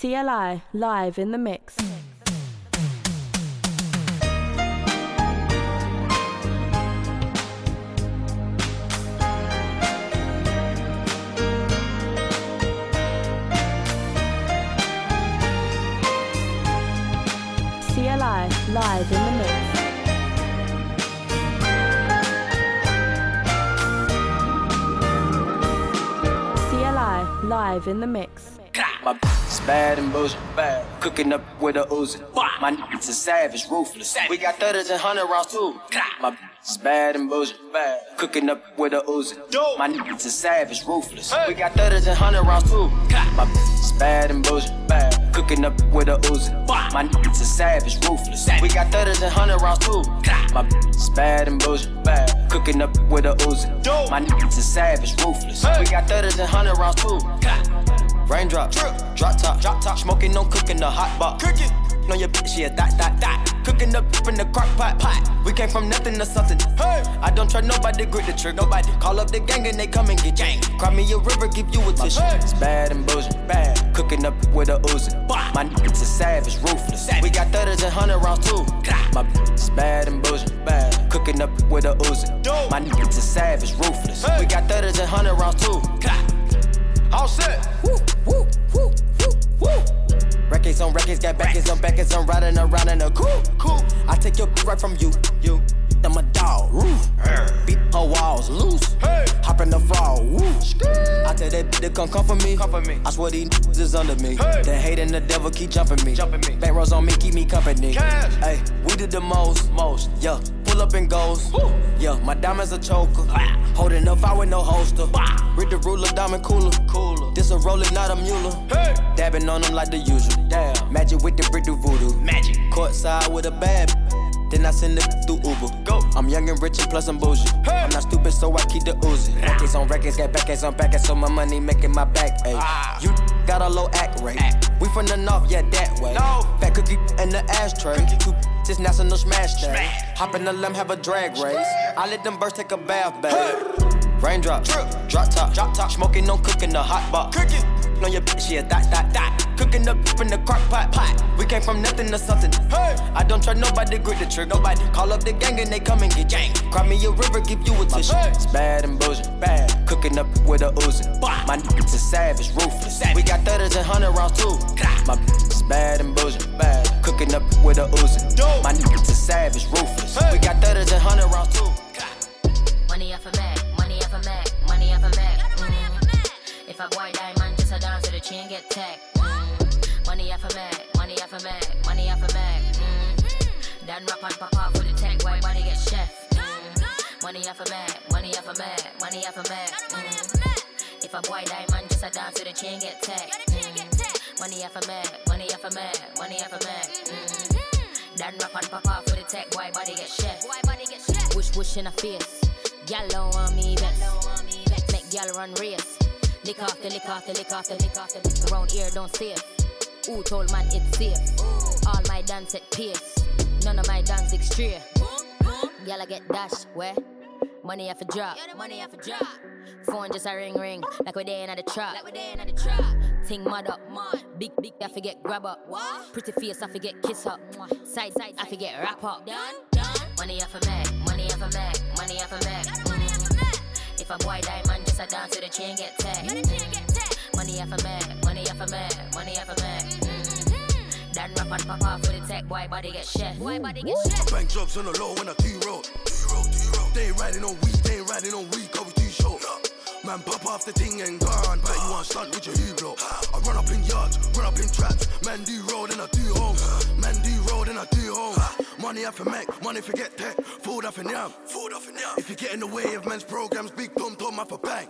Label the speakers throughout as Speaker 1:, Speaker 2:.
Speaker 1: CLI live in the mix. CLI live in the mix. CLI live in the mix.
Speaker 2: My is bad and bullshit, bad. Cooking up with a Uzi. My niggas is savage, ruthless. We got thudders and hundred rounds too. My is bad and bullshit, bad. Cooking up with a Uzi. My niggas is savage, ruthless. We got thudders and hundred rounds too. My is bad and bullshit, bad. Cooking up with a Uzi. My niggas is savage, ruthless. We got thudders and hundred rounds too. My is bad and bullshit, bad. Cooking up with a Uzi. My niggas is savage, ruthless. We got thudders and hundred rounds too. Raindrop, drip, drop top, drop top, smoking on cooking the hot pot. Cooking on your bitch, yeah, that, that, that. Cooking up in the crock pot, pot. We came from nothing to something. Hey, I don't try nobody, grip the trick, nobody. Call up the gang and they come and get gang. Cry me a river, give you a tissue. It's bad and bullshit, bad. Cooking up with a Uzi. My niggas is savage, ruthless. We got thudders and hundred rounds too. My bitch is bad and bullshit, bad. Cooking up with a Uzi. My niggas is savage, ruthless. We got thudders and hundred rounds too. All set. Woo, woo, woo, woo, woo. Records on records, got backers on backers, I'm riding around in a coupe. Cool. I take your right from you, you. I'm a dog, roof. Beat her walls loose. Hey. Hop in the fall, woo. I tell that bitch to come come for me. Come for me. I swear these niggas is under me. Hey. The hate and the devil keep jumping me. Jumping me. Back rows on me, keep me company. Cash. Hey, we did the most, most. Yeah, pull up and goes. Woo. Yeah, my diamonds a choker. Holding up, I with no holster. Read the ruler, diamond cooler. Cooler. This a roller, not a mule. Hey. Dabbing on them like the usual. Damn. Magic with the brick do voodoo. Magic. Courtside with a bad. Then I send it through Uber. Go. I'm young and rich and plus I'm bougie. Hey. I'm not stupid, so I keep the Uzi. Records on records, got backers on backers, so my money making my back. Ay. Ah. You got a low act rate. Act. We from the north, yeah, that way. No. Fat cookie in the ashtray. Cookie. Two just national smash day. Hop in the limb, have a drag race. I let them birds take a bath, babe. Hey. Raindrop, drop top, drop top, smoking, no cooking, the hot box. Cooking on your bitch, yeah, that, that, that. Cooking up in the crock pot, pot. We came from nothing to something. Hey, I don't try nobody, grip the trick, nobody. Call up the gang and they come and get gang. Cry me a river, give you a tissue. It's bad and bullshit, bad. Cooking up with a Uzi. My niggas is savage, ruthless. We got thudders and hundred rounds too. My bitch is bad and bullshit, bad. Cooking up with a Uzi. My niggas is savage, ruthless. We got thudders and hundred rounds too.
Speaker 3: Money off a Mac, money off a Mac, money off a Mac. Mm. If a boy diamond, just a dance to the chain get tagged. Mm. Money off a Mac, money off a Mac, money off a Mac. Mm. Done rap pop off with the tech, why body get chef. Mm. Money off a Mac, money off a Mac, money off a Mac. Mm. If a boy diamond, just a dance to the chain get tagged. Mm. Money off a Mac, money off a Mac, money off a Mac. Mm. Done rap pop off with the tech, why body get chef. Why body get chef? Wish wish in a face. Gal don't want me vex. Make gal run race. Lick off the lick off the lick off the lick off the lick around here don't safe. Who told man it's safe? All my dance at pace. None of my dance extreme. Gal I get dash where? Money have to drop. Money have to drop. Phone just a ring ring like we there in the trap. Like we there in the trap. Ting mud up, mud. Big big I forget grab up. What? Pretty face I forget kiss up. Side side I forget wrap up. Done done. Money have a Mac. Money have a Mac. Money have a Mac. Mm. If a boy diamond just a dance to the chain get tagged. Money have a Mac. Money have a Mac. Money have a Mac. Mm. Done rap and pop off with the tech. Boy body get chef. Boy body get chef.
Speaker 4: Bank jobs on the low when I two-road. They ain't riding on weed, they ain't riding on weed, cause we too short. Man, pop off the thing and gone. Bet you want stunt with your hublot. I run up in yards, run up in traps. Man, do road and I do home. Man, do road and I do home. Money off a Mac, money forget tech. Food off and yam. Food off and yam. If you get in the way of men's programs, big tom tom off a bang.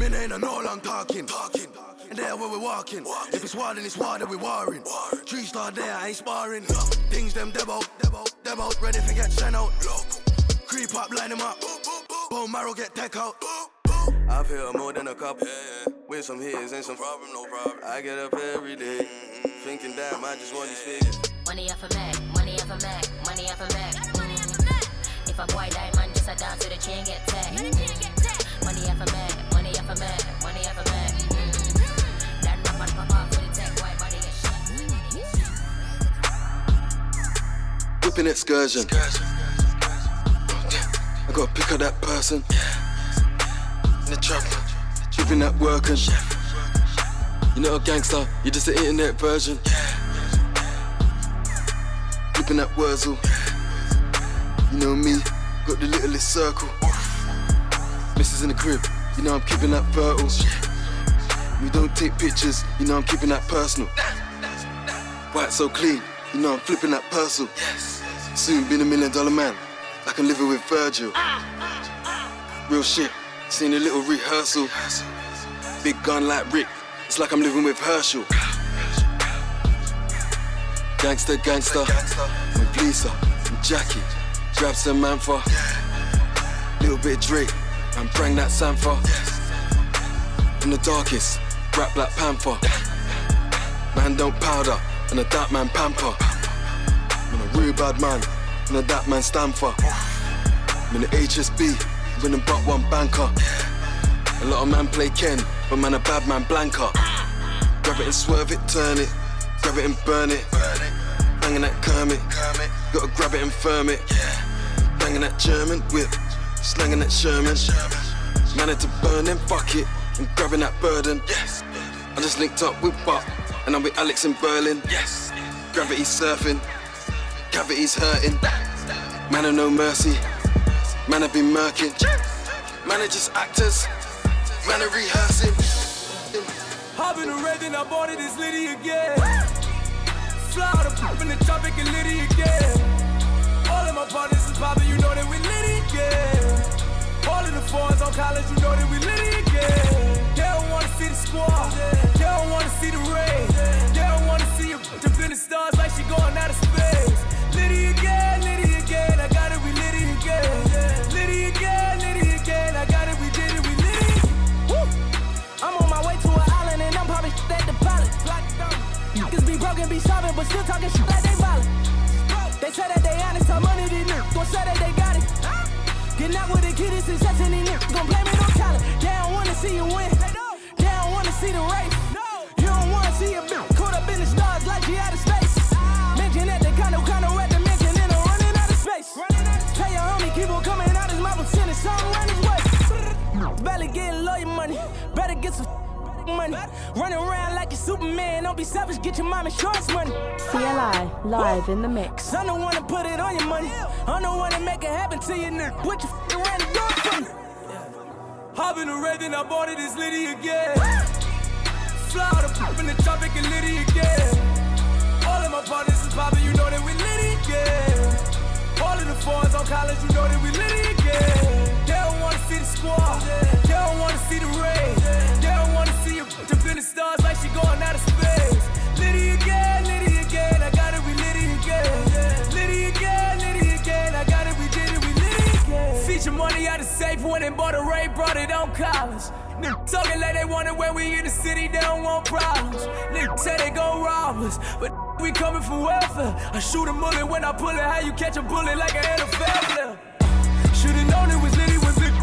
Speaker 4: Men ain't a no long talking. Talking. And there where we're walking. If it's wild, then it's wild, then we're warring. Three star there, I ain't sparring. No. Things them debo, debo, debo, ready for get sent out. Creep up, line them up. Bone marrow get tech out.
Speaker 5: I've hit more than a couple. With some hits and some problem, no problem. I get up every day, thinking damn, I just want these figures.
Speaker 3: Money off a Mac, money off a Mac, money off a Mac. If a boy diamond just a dance to the chain get tagged. Mm. Money off a Mac,
Speaker 5: Whipping excursion. I gotta pick up that person. In the trap, whipping that working. You're not a gangster, you're just an internet version. Whipping that Wurzel. You know me, got the littlest circle. Misses in the crib you know I'm keeping that fertile. We don't take pictures, you know I'm keeping that personal. White so clean, you know I'm flipping that parcel. Soon been a million dollar man, like I'm living with Virgil. Real shit, seen a little rehearsal. Big gun like Rick, it's like I'm living with Herschel. Gangster, gangster, with Lisa and Jackie. Grab some man for little bit Drake and bring that Sanfa. In the darkest, rap like Panther. Man don't powder, and a that man pamper. I'm a real bad man, and a that man stand for. I'm in the HSB, winning but one banker. A lot of man play Ken, but man a bad man blanker. Grab it and swerve it, turn it, grab it and burn it. Banging that Kermit, gotta grab it and firm it. Banging that German whip, slanging that Sherman. Man had to burn them, fuck it, and grabbing that burden. Yes. I just linked up with Buck, and I'm with Alex in Berlin. Yes. Gravity surfing, cavities hurting. Man of no mercy, man have been murking. Man are just actors, man are rehearsing.
Speaker 6: Hop in the red, then I bought it, it's Liddy again. Fly out the poop in the tropic and Liddy again. All of my partners is poppin', you know that we Liddy again. All of the fours on college, you know that we Liddy again. They don't wanna see the squad, they don't wanna see the rain. They don't wanna see you in the stars like she going out of space. Liddy again, Liddy again, I got it, we Liddy again. Liddy again, Liddy again, I got it, we did it, we Liddy. Woo! I'm on my way to an island and I'm popping shit at the pilot. Niggas be broken, be sobbing, but still talking shit like they that they got it. Getting out with the kid is success and these niggas gon' blame it on money. Running around like a Superman. Don't be selfish. Get your mom insurance money.
Speaker 1: CLI live in the mix.
Speaker 6: I'm the one to put it on your money. I'm the one to make it happen to you, nigga. What you f around and do it me? Hop in the red, then I bought it, it's Liddy again. Fly out the poop in the tropic and Liddy again. All of my partners is poppin', you know that we Liddy again. All of the fours on college, you know that we Liddy again. They don't wanna see the squad, they don't wanna see the rain. They don't wanna the stars like she going out of space. Liddy again, Liddy again, I got it, we Liddy again. Liddy again, Liddy again, I got it, we did it, we Liddy again. Feature money out of safe, went and bought a Wraith, brought it on college. Niggas talking like they want it when we in the city, they don't want problems. Niggas say they gon' rob us, but we coming for welfare. I shoot a bullet when I pull it, how you catch a bullet like an NFL player? Should've known it was litty bitches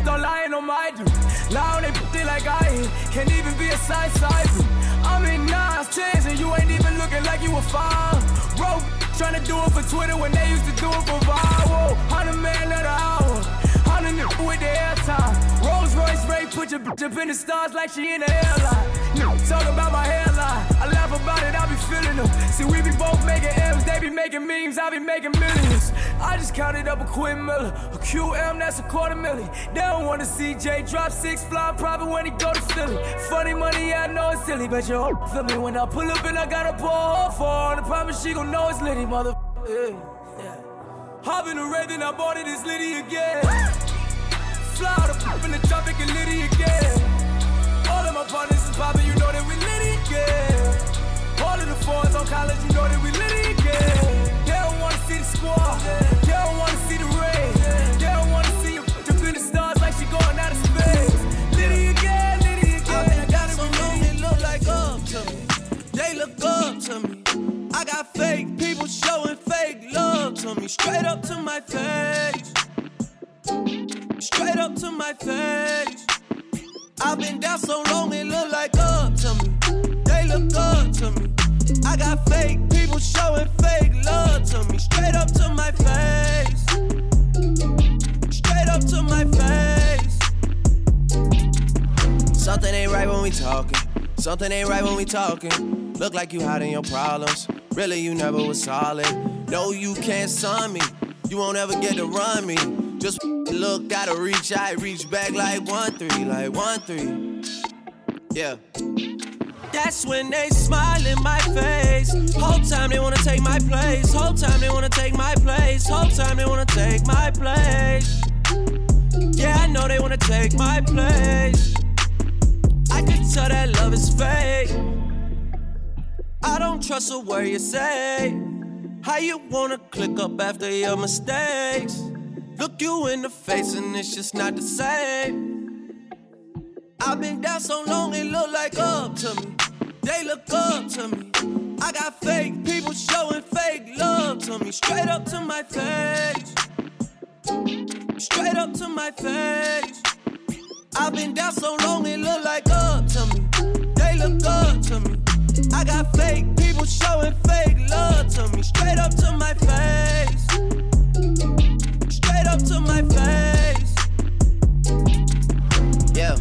Speaker 6: don't lying on my dude. Lie on they pussy like I ain't. Can't even be a side dude. I'm in nines, tens, and you ain't even looking like you a fine. Bro, tryna do it for Twitter when they used to do it for viral. Hundred man of the hour. Hundred nigga with the airtime. Royce Wraith put your bitch up in the stars like she in the airline. Talk about my hairline. I laugh about it, I be feeling them. See, we be both making M's, they be making memes, I be making millions. I just counted up a Quinn Miller, a QM, that's a quarter million. They don't wanna see Jay drop six fly private when he go to Philly. Funny money, I know it's silly, but you feel me when I pull up and I got a her for her. I promise she gon' know it's litty, mother. Yeah, yeah. Hop in the red, then I bought it, it's litty again. Fly out the poop the tropic and litty again. All of my partners is poppin', you know that we litty again. All of the fours on college, you know that we litty again. They don't wanna see the squad, they don't wanna see the rain. They don't wanna see you jump in the stars like she going out of space. Litty again, litty again. I got it,
Speaker 7: so
Speaker 6: we
Speaker 7: long
Speaker 6: litty
Speaker 7: they look like up to me. They look up to me. I got fake people showing fake love to me. Straight up to my face. Straight up to my face. I've been down so long, it look like up to me. They look up to me. I got fake people showing fake love to me. Straight up to my face. Straight up to my face.
Speaker 8: Something ain't right when we talking. Something ain't right when we talking. Look like you hiding your problems. Really, you never was solid. No, you can't sign me. You won't ever get to run me. Just look, gotta reach I reach back like one three, like one three. Yeah. That's when they smile in my face. Whole time they wanna take my place. Whole time they wanna take my place. Whole time they wanna take my place. Yeah, I know they wanna take my place. I can tell that love is fake. I don't trust a word you say. How you wanna click up after your mistakes? Look you in the face and it's just not the same. I've been down so long it look like up to me. They look up to me. I got fake people showing fake love to me. Straight up to my face. Straight up to my face. I've been down so long it look like up to me. They look up to me. I got fake people showing fake love to me. Straight up to my face. Straight up to my face. Yeah.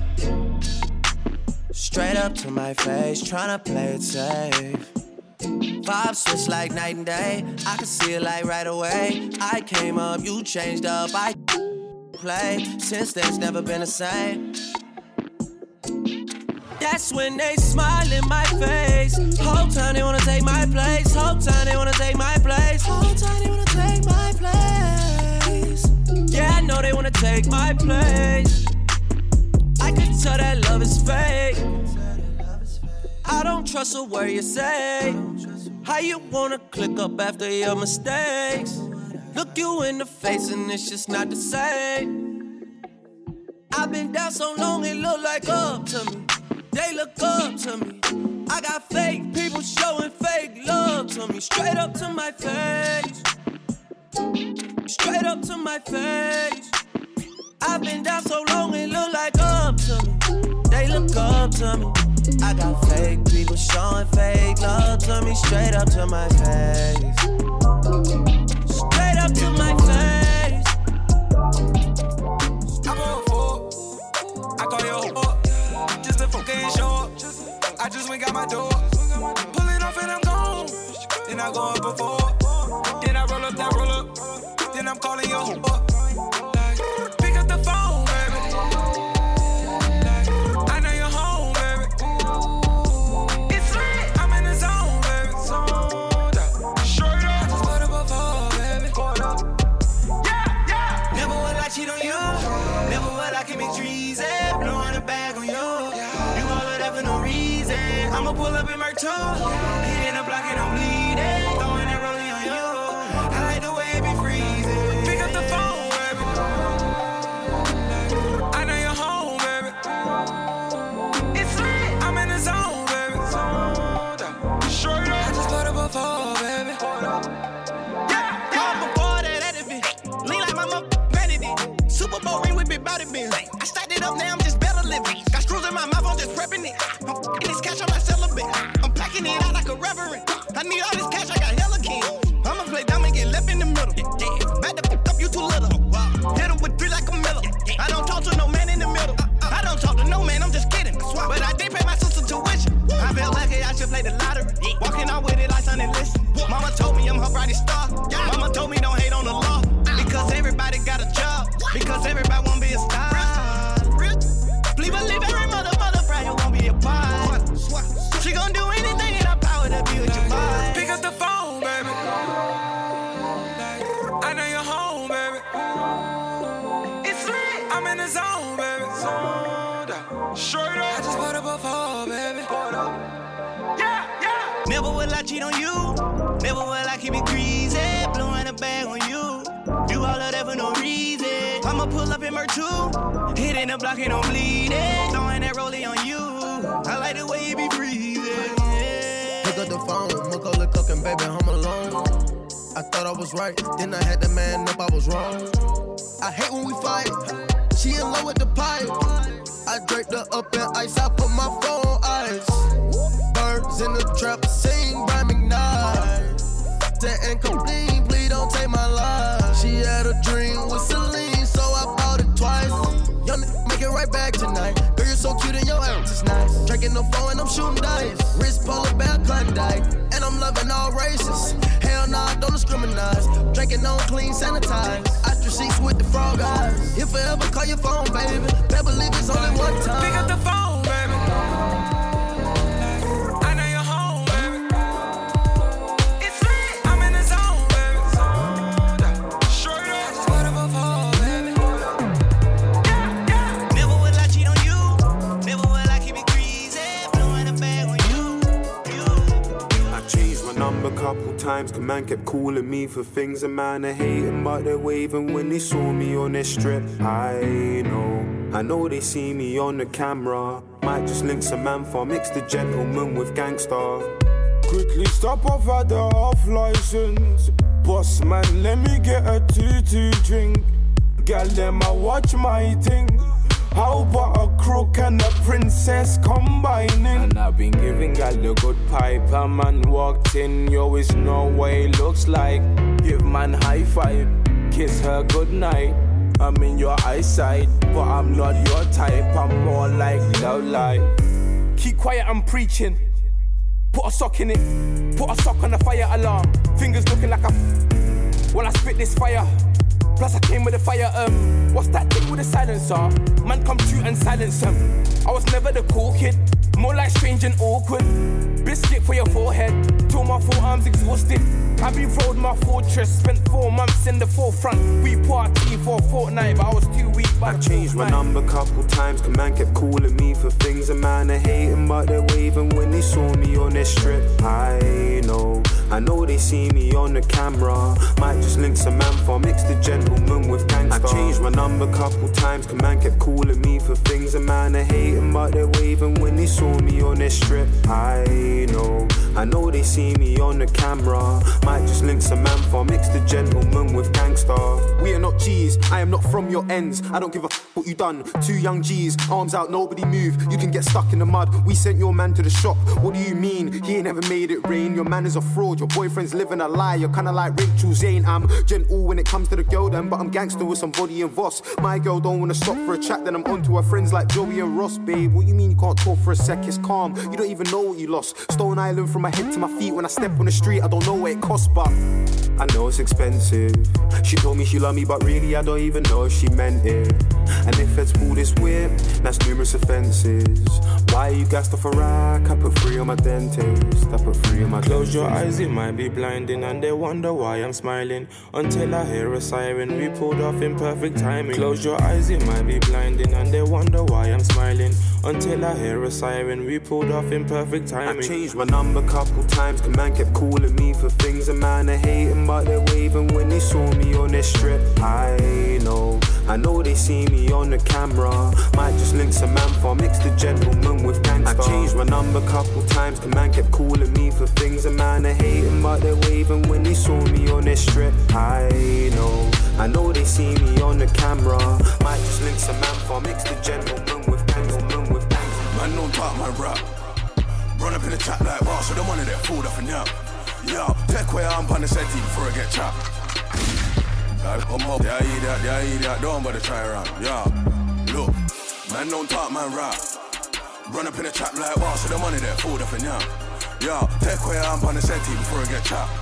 Speaker 8: Straight up to my face, play it safe. Vibes switch like night and day. I can see it like right away. I came up, you changed up. I play since then, it's never been the same. That's when they smile in my face. Whole time they wanna take my place. Whole time they wanna take my place. Whole time know they wanna take my place. I can tell that love is fake. I don't trust a word you say. How you wanna click up after your mistakes? Look you in the face and it's just not the same. I've been down so long it look like up to me. They look up to me. I got fake people showing fake love to me. Straight up to my face. Straight up to my face. I've been down so long it look like up to me. They look up to me. I got fake people showing fake love to me. Straight up to my face. Straight up to my face.
Speaker 9: I'm on four. I call your whore. Just a fucking short. I just went got my door. Pull it off and I'm gone. Then I go up before. Then I roll up that roll up. Then I'm calling your. Like, pick up the phone, baby. I know you're home, baby. It's lit. I'm in the zone, baby. Zoned out. Straight up. I just put up a phone, baby. Yeah, yeah.
Speaker 8: Never will I cheat on you. Never will I commit treason. Blowing a bag on you. You all of that for no reason. I'ma pull up in my two. Two. The block and I'm bleeding. Throwing that rollie on you. I like the way you be breathing.
Speaker 10: Pick up the phone, Macaulay Culkin, baby, home alone. I thought I was right, then I had to man up, I was wrong. I hate when we fight. She in love with the pipe. I draped her up in ice, I put my phone on ice. So cute and your ass is nice. Drinking no phone and I'm shooting dice. Wrist polar bear Klondike. And I'm loving all races. Hell nah, don't discriminate. Drinking on clean, sanitize. Ostrich sheets with the frog eyes. If I ever call your phone, baby, better believe it's only one time.
Speaker 6: Pick up the phone,
Speaker 11: times, the man kept calling me for things a man are hating, but they're waving when they saw me on their strip. I know, I know they see me on the camera. Might just link some man for mix the gentleman with gangster.
Speaker 12: Quickly stop off at the off license. Boss man, let me get a two two drink. Gal, them I watch my thing. How about a crook and a princess combining?
Speaker 13: And I've been giving gal the good pipe. A man walked in, you always know what it looks like. Give man high five, kiss her goodnight. I'm in your eyesight, but I'm not your type. I'm more like love life.
Speaker 6: Keep quiet, I'm preaching. Put a sock in it, put a sock on the fire alarm. Fingers looking like a. When I spit this fire. Plus I came with a fire, um, what's that thing with a silencer? Man come true and silence him. I was never the cool kid, more like strange and awkward. Biscuit for your forehead, till my forearms exhausted. I be rode my fortress, spent four months in the forefront. We party for a fortnight, but I was too weak.
Speaker 11: I changed my number couple times, the man kept calling me for things a man are hating, but they're waving when they saw me on their strip. I know, I know they see me on the camera. Might just link some man for mix the gentleman with gangster. I changed my number couple times, the man kept calling me for things a man are hating, but they're waving when they saw me on their strip. I know, I know they see me on the camera. Might just link some man for mix the gentleman with gangster.
Speaker 14: We are not G's, I am not from your ends. I don't give a f- what you done. Two young G's, arms out, nobody move. You can get stuck in the mud. We sent your man to the shop. What do you mean? He ain't never made it rain. Your man is a fraud. Your boyfriend's living a lie. You're kinda like Rachel Zane. I'm gentle when it comes to the girl, then, but I'm gangster with some body and Voss. My girl don't wanna stop for a chat, then I'm onto her friends like Joey and Ross, babe. What you mean you can't talk for a sec? It's calm. You don't even know what you lost. Stone Island from my head to my feet. When I step on the street, I don't know where it costs, but
Speaker 11: I know it's expensive. She told me she loved me, but really I don't even know if she meant it. And if it's pull this whip, that's numerous offences. Why you gassed off a rack? I put three on my dentist. I put three on my
Speaker 13: Close your eyes, it might be blinding, and they wonder why I'm smiling. Until I hear a siren, we pulled off in perfect timing. Close your eyes, it might be blinding, and they wonder why I'm smiling. Until I hear a siren, we pulled off in perfect timing.
Speaker 11: I changed my number couple times, man kept calling me for things a man are hating, but they're waving when they saw me on their strip. I know, I know they see me on the camera. Might just link some man for mix the gentleman with gangster. I changed my number couple times, the man kept calling me for things a man are hating, but they're waving when they saw me on their strip. I know, I know they see me on the camera. Might just link some man for mix the gentleman with gentleman with gangster.
Speaker 4: Man don't talk my rap. Run up in the chat like wow, so the money that fooled up and yap. Yeah, take where I'm on the setting before I get chopped. Like, come up, yeah, eat that, yeah, eat that, don't bother try around. Yeah, look, man don't talk, man rap. Run up in the trap like wow, so the money that fooled up and yap. Yeah, take where I'm on the setting before I get chopped.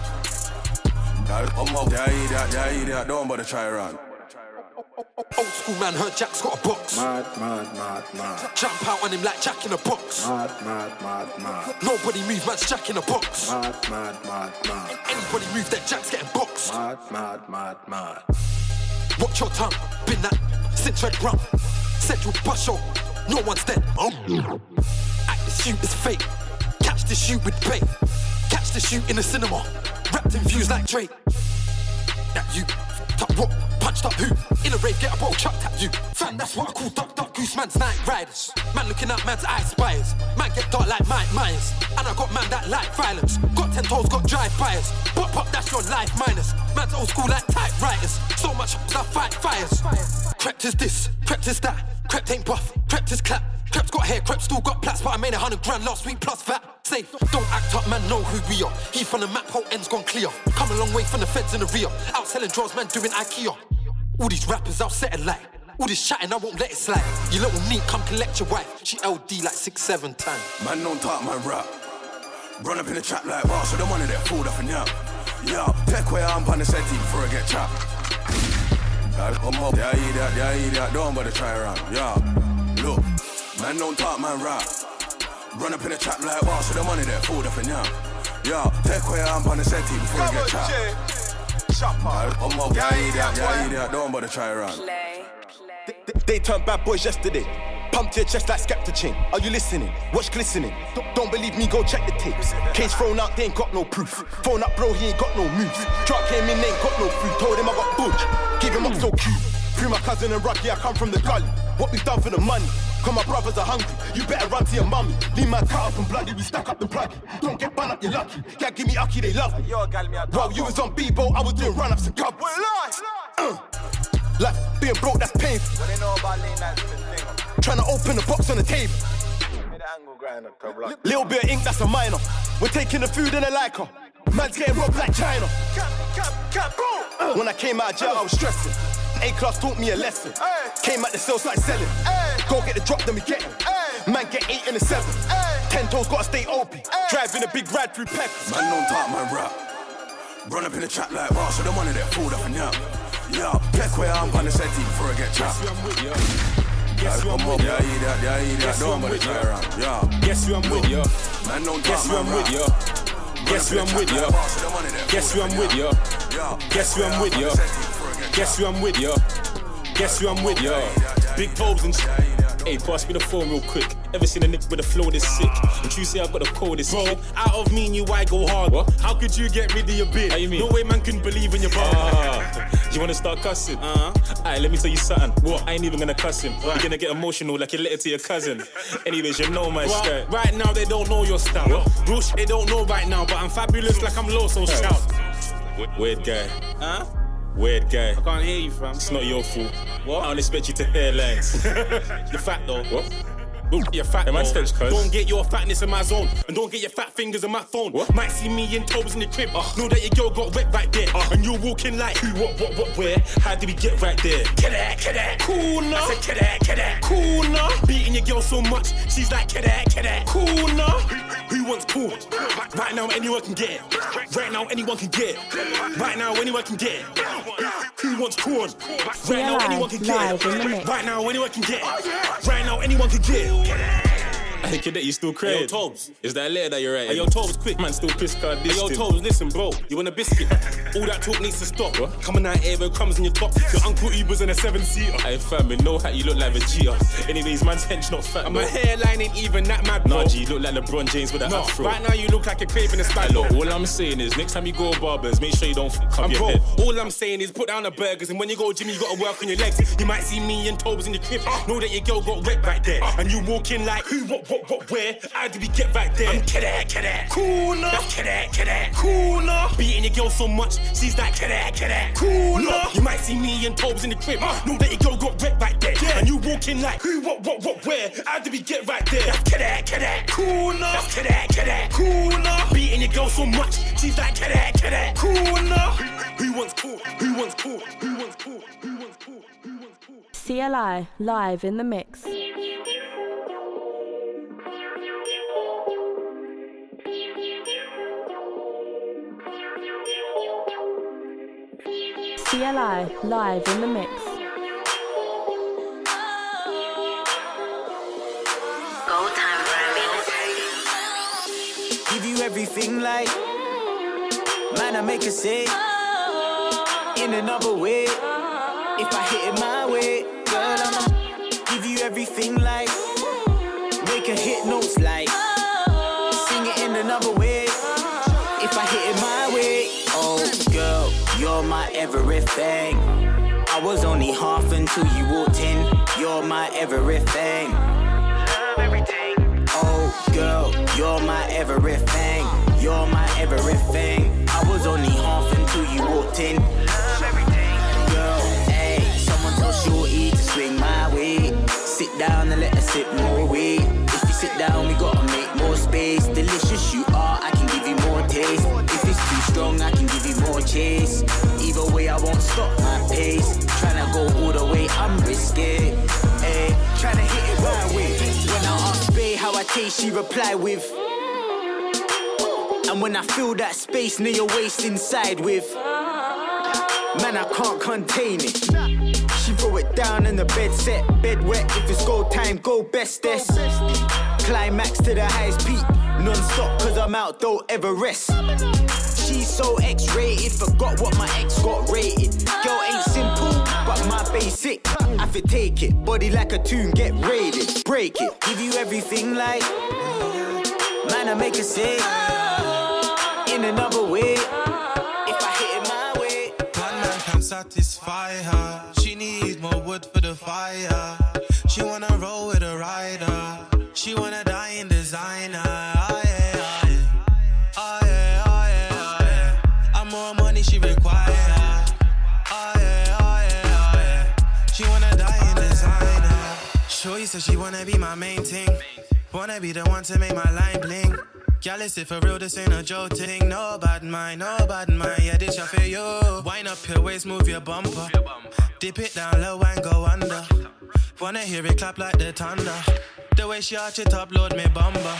Speaker 4: Like, come up, yeah, eat that, yeah, eat that, don't bother try around.
Speaker 15: Old school man heard Jack's got a box.
Speaker 16: Mad, mad, mad, mad.
Speaker 15: Jump out on him like Jack in a box.
Speaker 16: Mad, mad, mad, mad.
Speaker 15: Nobody move, man's Jack in a box.
Speaker 16: Mad, mad, mad, mad.
Speaker 15: Anybody move, that Jack's getting boxed.
Speaker 16: Mad, mad, mad, mad.
Speaker 15: Watch your tongue, been that since red rum. Said you bust your, no one's dead. Act the shoot is fake. Catch the shoot with bait. Catch the shoot in the cinema. Wrapped in views like Drake. That you, top rock, punched up who? In a rave, get a bowl chucked at you. Fam, that's what I call duck, duck, goose, man's night riders. Man looking up, man's eye spires. Man get dark like Mike Myers. And I got man that like violence. Got ten toes, got drive-bys. Pop, pop, that's your life minus. Man's old school like typewriters. So much I fight fires. Crept is this, crept is that. Crept ain't buff, crept is clap. Crep's got hair, Crep still got plats, but I made a hundred grand last week plus that. Safe, don't act up, man, know who we are. He from the map, whole end's gone clear. Come a long way from the feds in the rear. Out selling drugs, man, doing IKEA. All these rappers out set a light. All this chatting, I won't let it slide. You little neat, come collect your wife. She LD like six, seven times.
Speaker 4: Man don't talk, man rap. Run up in the trap like wow, so the money that fooled up and yeah. Yeah, take where I'm on the setting before I get chopped. Yeah, come up, yeah, eat that, yeah, eat that, don't bother try around. Yeah, look, man don't talk, man rap. Run up in the trap like wow, so the money that fooled up and yeah. Yeah, take where I'm on the setting before you get chopped. I'm up, yeah, eat that, yeah, eat that, don't bother try around.
Speaker 17: They, they turned bad boys yesterday. Pumped your chest like Skepta Are you listening? Watch glistening. Don't, don't believe me, go check the tapes. Case thrown out, they ain't got no proof. Phone up, bro, he ain't got no moves. Truck came in, they ain't got no food. Told him I got budge. Give him up so cute. Free my cousin and Rocky, I come from the gully. What we done for the money? Cause my brothers are hungry. You better run to your mummy. Leave my cut up and bloody, we stuck up the plug. Don't get bun up, you're lucky. Can't give me ucky, they love me. While you was on Bebo, I was doing run ups and cubs. Uh. life being broke, that's painful. Trying to open the box on the table. Little bit of ink, that's a minor. We're taking the food and the liker. Man's getting robbed like China. When I came out of jail, I was stressing. A class taught me a lesson. Came out the sales like selling. Go get the drop, then we get it. Man get eight and a seven. Ten toes gotta stay open. Driving a big ride through peppers.
Speaker 4: Man don't talk, my rap. Run up in the trap like wow, so the money that fooled up and yeah. Yeah, check where I'm on the setting before I get chopped.
Speaker 13: Guess who I'm with,
Speaker 4: yeah, eat that, yeah, eat that,
Speaker 13: Guess who
Speaker 4: don't
Speaker 13: I'm
Speaker 4: bother
Speaker 13: with,
Speaker 4: try
Speaker 13: yeah.
Speaker 4: around. Yeah,
Speaker 13: Guess who I'm with, yo.
Speaker 4: man don't
Speaker 13: Guess
Speaker 4: talk,
Speaker 13: who I'm with,
Speaker 4: rap.
Speaker 13: Guess who I'm with, yo. Guess who I'm with, yo. Guess who I'm with, yo. Guess who I'm with, yo. Guess who I'm with, yo. Big Tobes and shit. Hey, pass me the phone real quick. Ever seen a nigga with a flow this sick? And you say I've got the coldest Bro, out of me and you, I go hard. What? How could you get rid of your bid? How you mean? No way man can believe in your bar. Ah, you wanna start cussing? Uh-huh. Alright, let me tell you something. What? I ain't even gonna cuss him. You're gonna get emotional like you letter to your cousin. Anyways, you know my style. Right now, they don't know your style. What? Real they don't know right now, but I'm fabulous like I'm low, so shout. Weird guy. Huh? Weird guy. I can't hear you, fam. It's not your fault. What? I don't expect you to hear lines. the fact though. What? You're fat. Am I? Don't get your fatness in my zone. And don't get your fat fingers in my phone. What? Might see me in toes in the crib. Ah. Know that your girl got wet right there. Ah. And you're walking like who, what, what, what, where? How did we get right there? Cadet, cadet. Cool now. I said cadet, cadet. Cool now. Beating your girl so much, she's like cadet, cadet. Cool now. Who wants cool? Right now, anyone can get it. Right now, anyone can get it. Right now, anyone can get it. Who wants corn? Right now, anyone can get
Speaker 1: Live in the
Speaker 13: it. Right now, anyone can get it. Right now, anyone can get it. Hey, kid, you still crazy? Yo, Tobes. Is that a letter that you're writing? Hey, yo, Tobes, quick. Man, still piss card this. Hey, yo, Tobes, listen, bro. You want a biscuit? All that talk needs to stop. What? Coming out here with crumbs in your top. Your uncle Uber's in a seven-seater. Hey, fam, with no hat, you look like Vegeta. Anyways, man's hench not fat. And my hairline ain't even that mad, bro. Nah, G, you look like LeBron James with a
Speaker 9: No,
Speaker 13: afro.
Speaker 9: right now you look like you're craving a
Speaker 13: Hey, look, all I'm saying is, next time you go to barbers, make sure you don't fuck up
Speaker 9: And
Speaker 13: your
Speaker 9: bro,
Speaker 13: head.
Speaker 9: all I'm saying is put down the burgers, and when you go to gym, you gotta work on your legs. You might see me and Tobes in the crib. Ah. Know that your girl got wet right there, and you walk in like who, what, what, what, where? How did we get right there? I'm cadet, cadet, cool That's cadet, cadet, cool Beating your girl so much, she's like cadet, cadet, cool You might see me and Tobes in the crib. Know that your girl got wet right there, and you walk in like who, what, what, what, where? How did we get right there? That's cadet, cadet, cool That's cadet, cadet, cool Beating your girl so much, she's like cadet, cadet, cool Who wants cool? Who wants cool? Who wants cool? Who wants cool? Who wants cool?
Speaker 1: CLI live in the mix. CLI live in the mix.
Speaker 2: Give you everything like Man, I make a say In another way If I hit it my way Girl, I'ma give you everything like everything I was only half until you walked in You're my everything everything Oh, girl, you're my everything. You're my everything. I was only half until you walked in. Reply with. And when I feel that space near your waist inside with, man, I can't contain it. She throw it down in the bed set, bed wet. If it's go time, go bestest. Climax to the highest peak, non stop, cause I'm out, don't ever rest. So X rated, forgot what my ex got rated. Girl ain't simple, but my basic. I fi take it, body like a tune, get raided. Break it, give you everything like. Man, I make a say in another way. If I hit it my way,
Speaker 18: One man can satisfy her. She needs more wood for the fire. She wanna roll with a rider. She wanna die in designer. Be my main thing. Wanna be the one to make my line bling. It for real, this ain't a joke thing. No bad mind, no bad mind. Yeah, this your for you. Wind up your waist, move your bumper. Dip it down low and go under. Wanna hear it clap like the thunder. The way she arch it up, load me bumper.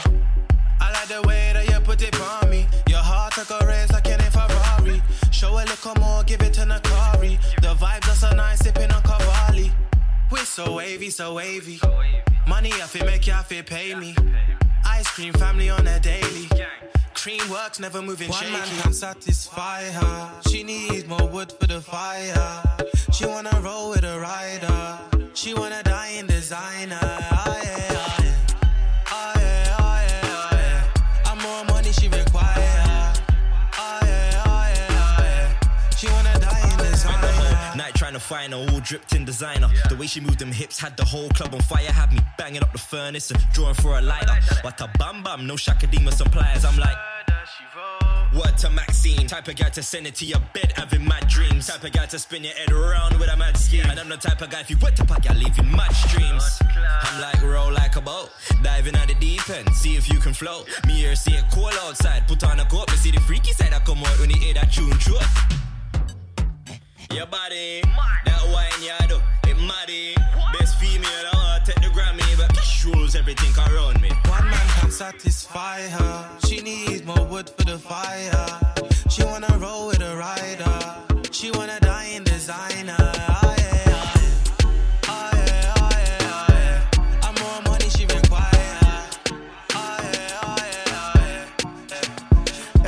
Speaker 18: I like the way that you put it on me. Your heart took a race like in a Ferrari. Show a little more, give it to Nakari. The vibes are so nice, sipping on Cavalli. We so wavy, so wavy. Money off it, make you off it, pay me. Ice cream family on a daily. Cream works, never moving One shaky. man can satisfy her. She needs more wood for the fire. She wanna roll with a rider. She wanna die in designer.
Speaker 19: Trying to find her, all dripped in designer. The way she moved them hips had the whole club on fire. Had me banging up the furnace and drawing for a lighter. What a bam bam, no Shakadima suppliers. I'm like. Word to Maxine, type of guy to send it to your bed, having mad dreams. Type of guy to spin your head around with a mad scheme. And I'm the type of guy if you wet up, I can leave you mad streams. I'm like roll like a boat, diving at the deep end, see if you can float. Me here see it cool outside, put on a coat, but see the freaky side I come out when you hear that tune through. Your body, that wine you do, it maddy. Best female, I wanna take the Grammy, but cash rules everything around me.
Speaker 18: One man can satisfy her. She needs more wood for the fire. She wanna roll with a rider. She wanna die in designer. She oh yeah.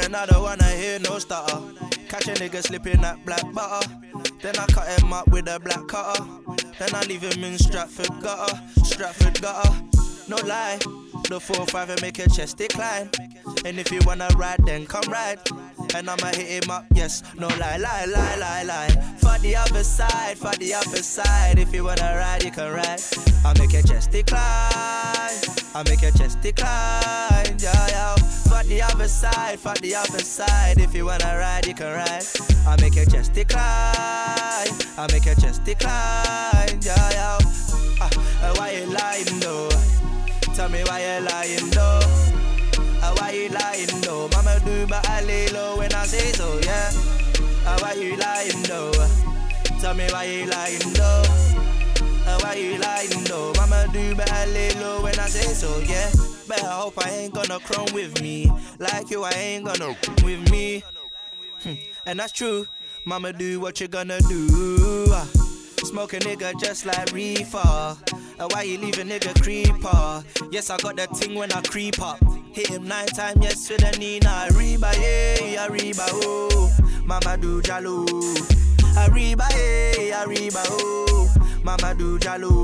Speaker 18: And I don't wanna hear no stutter. Catch a nigga slipping that black butter. Then I cut him up with a black cutter. Then I leave him in Stratford gutter. Stratford gutter. No lie. The 4-5 and make your chest decline. And if you wanna ride, then come ride. And I'ma hit him up, yes. No lie, lie, lie, lie, lie. For the other side, for the other side. If you wanna ride, you can ride. I'll make your chest decline. I'll make your chest decline. Yeah, yeah. For the other side, for the other side. If you wanna ride, you can ride. I'll make your chest decline. I'll make your chest decline. Yeah, yeah. Uh, uh, why you lying though? Tell me why you lying though. Why you lying though? Mama do, but I lay low when I say so, yeah. Uh, why you lying though? Tell me why you lying though. Uh, why you lying though? Mama do, but I lay low when I say so, yeah. But I hope I ain't gonna chrome with me. Like you, I ain't gonna with me. Hmm, And that's true. Mama do what you gonna do. Smoke a nigga just like reefer. Uh, why you leave a nigga creeper? Yes, I got that thing when I creep up. Hit him nine times, yes, with a Nina. Arriba, yeah, arriba, oh. Mama do jalo. Arriba, yeah, arriba, oh. Mama do jalo.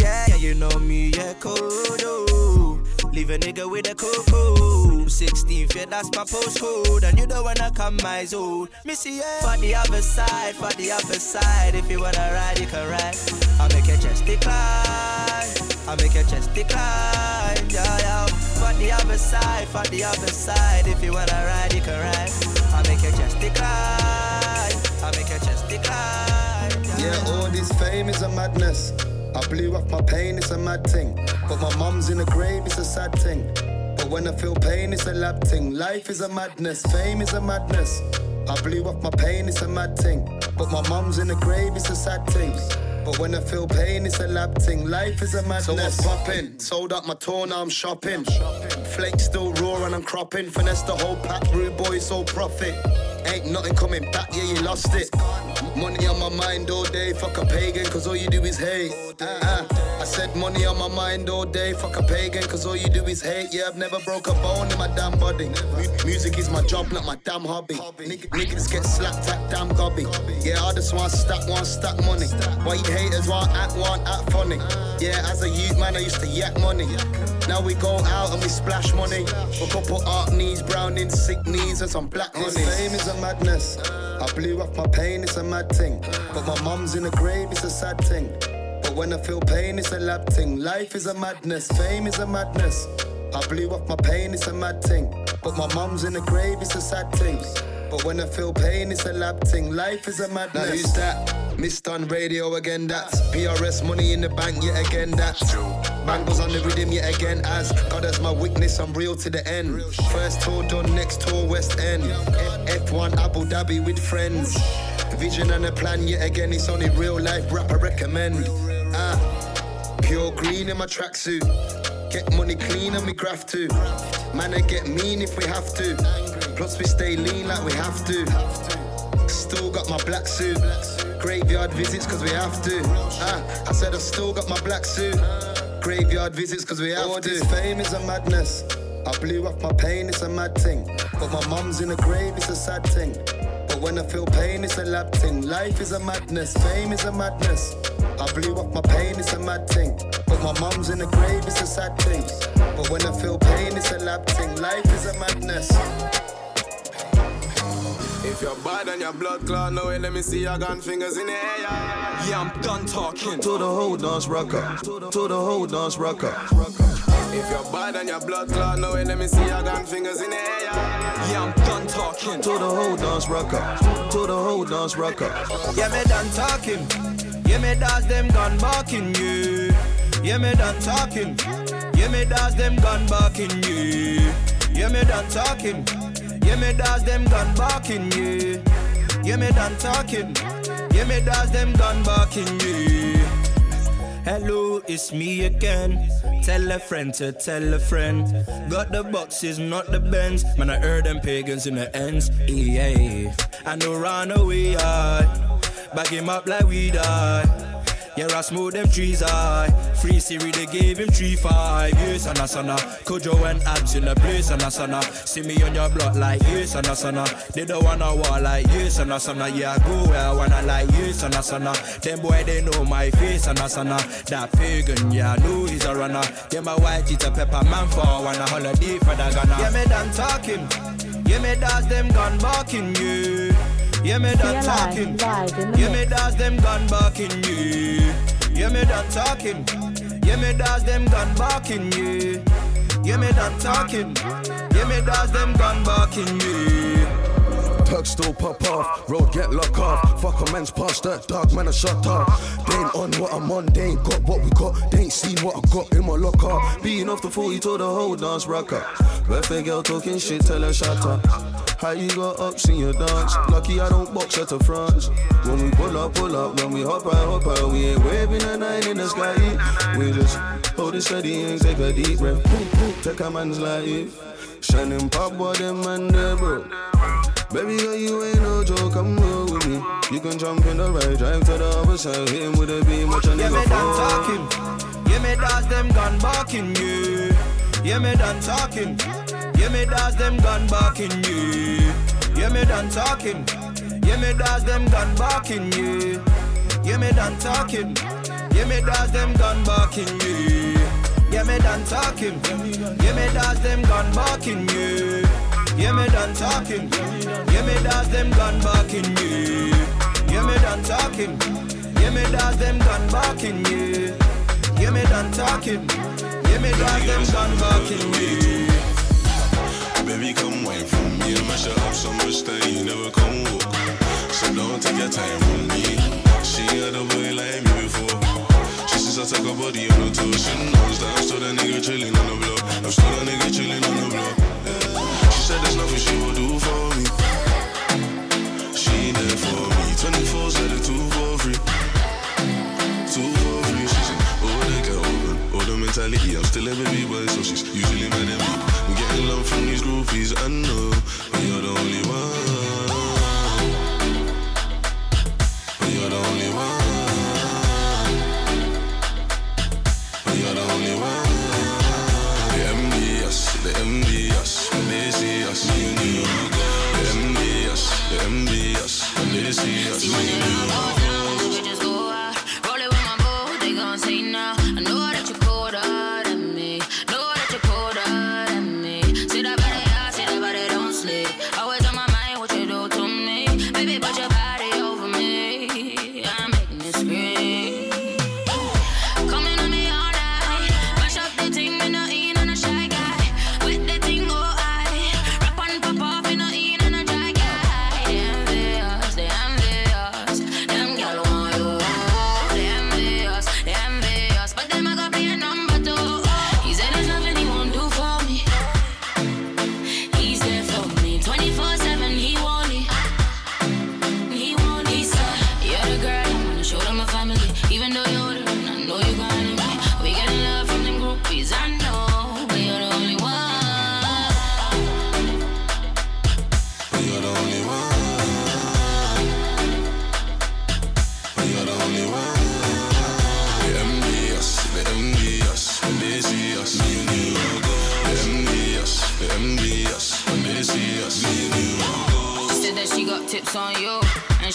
Speaker 18: Yeah, yeah, you know me, yeah, kodo. Leave a nigga with a coco. 16 feet, that's my postcode. And you don't wanna come my zone. Missy, yeah. For the other side, for the other side. If you wanna ride, you can ride. I'll make your chest decline. I'll make your chest decline. Yeah, yeah. For the other side, for the other side. If you wanna ride, you can ride. I'll make your chest decline. I'll make your chest decline.
Speaker 20: Yeah, all this fame is a madness. I blew off my pain, it's a mad thing. But my mum's in the grave, it's a sad thing. But when I feel pain, it's a lab thing. Life is a madness, fame is a madness. I blew off my pain, it's a mad thing. But my mum's in the grave, it's a sad thing. But when I feel pain, it's a lab thing. Life is a madness. So what's poppin'? Sold up my tour, now I'm shopping. Flake still raw and I'm cropping. Finesse the whole pack, rude boy, so profit. Ain't nothing coming back, yeah, you lost it. Money on my mind all day, fuck a pagan, cause all you do is hate. Uh, I said money on my mind all day, fuck a pagan, cause all you do is hate. Yeah, I've never broke a bone in my damn body. Mu- music is my job, not my damn hobby. Nigg- niggas get slapped at damn gobby. Yeah, I just want stack, want stack money. Why you haters want act, want act funny? Yeah, as a youth man, I used to yak money. Now we go out and we splash money. A couple art knees, brown in sick knees, and some black
Speaker 10: money.
Speaker 20: This
Speaker 10: fame is a madness. I blew off my pain, it's a mad thing. But my mum's in the grave, it's a sad thing. But when I feel pain, it's a lab thing. Life is a madness, fame is a madness. I blew off my pain, it's a mad thing. But my mum's in the grave, it's a sad thing. But when I feel pain, it's a lab thing. Life is a madness.
Speaker 20: Now who's that? Missed on radio again, that's PRS money in the bank yet again, that's true. Bangles on the rhythm yet again, as God as my witness, I'm real to the end. First tour done, next tour West End. F1 Abu Dhabi with friends. Vision and a plan yet again, it's only real life rap I recommend. Ah, pure green in my tracksuit. Get money clean and we graft to. Man, I get mean if we have to. Plus we stay lean like we have to. Still got my black suit. Graveyard visits cause we have to. Ah, I said I still got my black suit. Graveyard visits cause we have
Speaker 10: All
Speaker 20: to.
Speaker 10: this fame is a madness. I blew off my pain, it's a mad thing. But my mum's in the grave, it's a sad thing. But when I feel pain, it's a lab thing. Life is a madness, fame is a madness. I blew off my pain, it's a mad thing. But my mum's in the grave, it's a sad thing. But when I feel pain, it's a lab thing. Life is a madness.
Speaker 13: If you're bad and your blood clot, no way, let me see your gun fingers in the air. Yeah, I'm done talking.
Speaker 10: To the whole dance rocker. To the whole dance rocker.
Speaker 13: If you're bad and your blood clot, no way, let me see your gun fingers in the air. Yeah, I'm done talking.
Speaker 10: To the whole dance rocker. To the whole dance rocker.
Speaker 18: Yeah, me done talking. Yeah, me does them gun barking you. Yeah, me done talking. Yeah, me does them gun barking you. Yeah, me done talking. Yeah, me does them gun barking you. Yeah, me done talking. Yeah, me does them gun barking you. Hello, it's me again. Tell a friend to tell a friend. Got the boxes, not the bends. Man, I heard them pagans in the ends. Yeah, I know run away, I back him up like we die. Yeah, I smoke them trees high. Free Siri, they gave him three five. Yes, and asana. Kojo and abs in the place, and asana. See me on your block like yes, and asana. They don't wanna war like yes, and asana. Yeah, I go where I wanna like yes, and asana. Them boy, they know my face, and asana. That pagan, yeah, I know he's a runner. Yeah, my white eat a pepper man for one holiday for the Ghana. Yeah, me done talking. Yeah, me does them gun barking you. Yeah, me
Speaker 1: CLI
Speaker 18: talking.
Speaker 1: live in the
Speaker 18: Yeah, me does them gun barking you. Yeah, me done talking. Yeah, me does them gun barking you. Yeah, me done talking. Yeah, me does them gun barking you.
Speaker 10: Perks still pop off, road get locked off. Fuck a man's past that dog, man, I shut up. They ain't on what I'm on, they ain't got what we got. They ain't seen what I got in my locker. Beating off the 40 told the whole dance rocker. Birthday girl talking shit, tell her shut up. How you got ups in your dance? Lucky I don't box her to France. When we pull up, pull up, when we hop out, hop out, we ain't waving a nine in the sky. We just hold it steady and take a deep breath. Take a man's life. Shining pop, boy, them man there, bro. Baby girl, you ain't no joke, come roll with me. You can jump in the right, drive to the other side, hit him with a beam, watch a
Speaker 18: Yeah,
Speaker 10: nigga
Speaker 18: me done talking. Yeah, me does them gun barking you. Yeah, me done talking. Yeah, me does them gun barking you. Yeah, me done talking. Yeah, me does them gun barking you. Yeah, me done talking. Yeah, me does them gun barking you. Yeah, me done talking. Yeah, me does them gun barking you. Yeah, me done talking. Yeah, me does them gun barking you. Yeah, me done talking. Yeah, me does them gun barking you. Yeah, me done talking. Yeah, me does them gun barking you.
Speaker 21: Baby, come wine from me. Mash up so much that you never come walk. So don't take your time on me. She had a boy like me before. She says I take her body on the tour. She knows that I'm still that nigga chilling on the block. I'm still that nigga chilling on the block. two four, said two for free. Two for free.
Speaker 4: She said, oh, they
Speaker 3: got open. The mentality, I'm still a baby boy, so she's usually mad at me. I'm getting love from these groupies, I know, but you're the only one.
Speaker 4: But you're the only one. But you're the only one. The envy the they envy us, when they see us, you know. They envy us, they when they see us.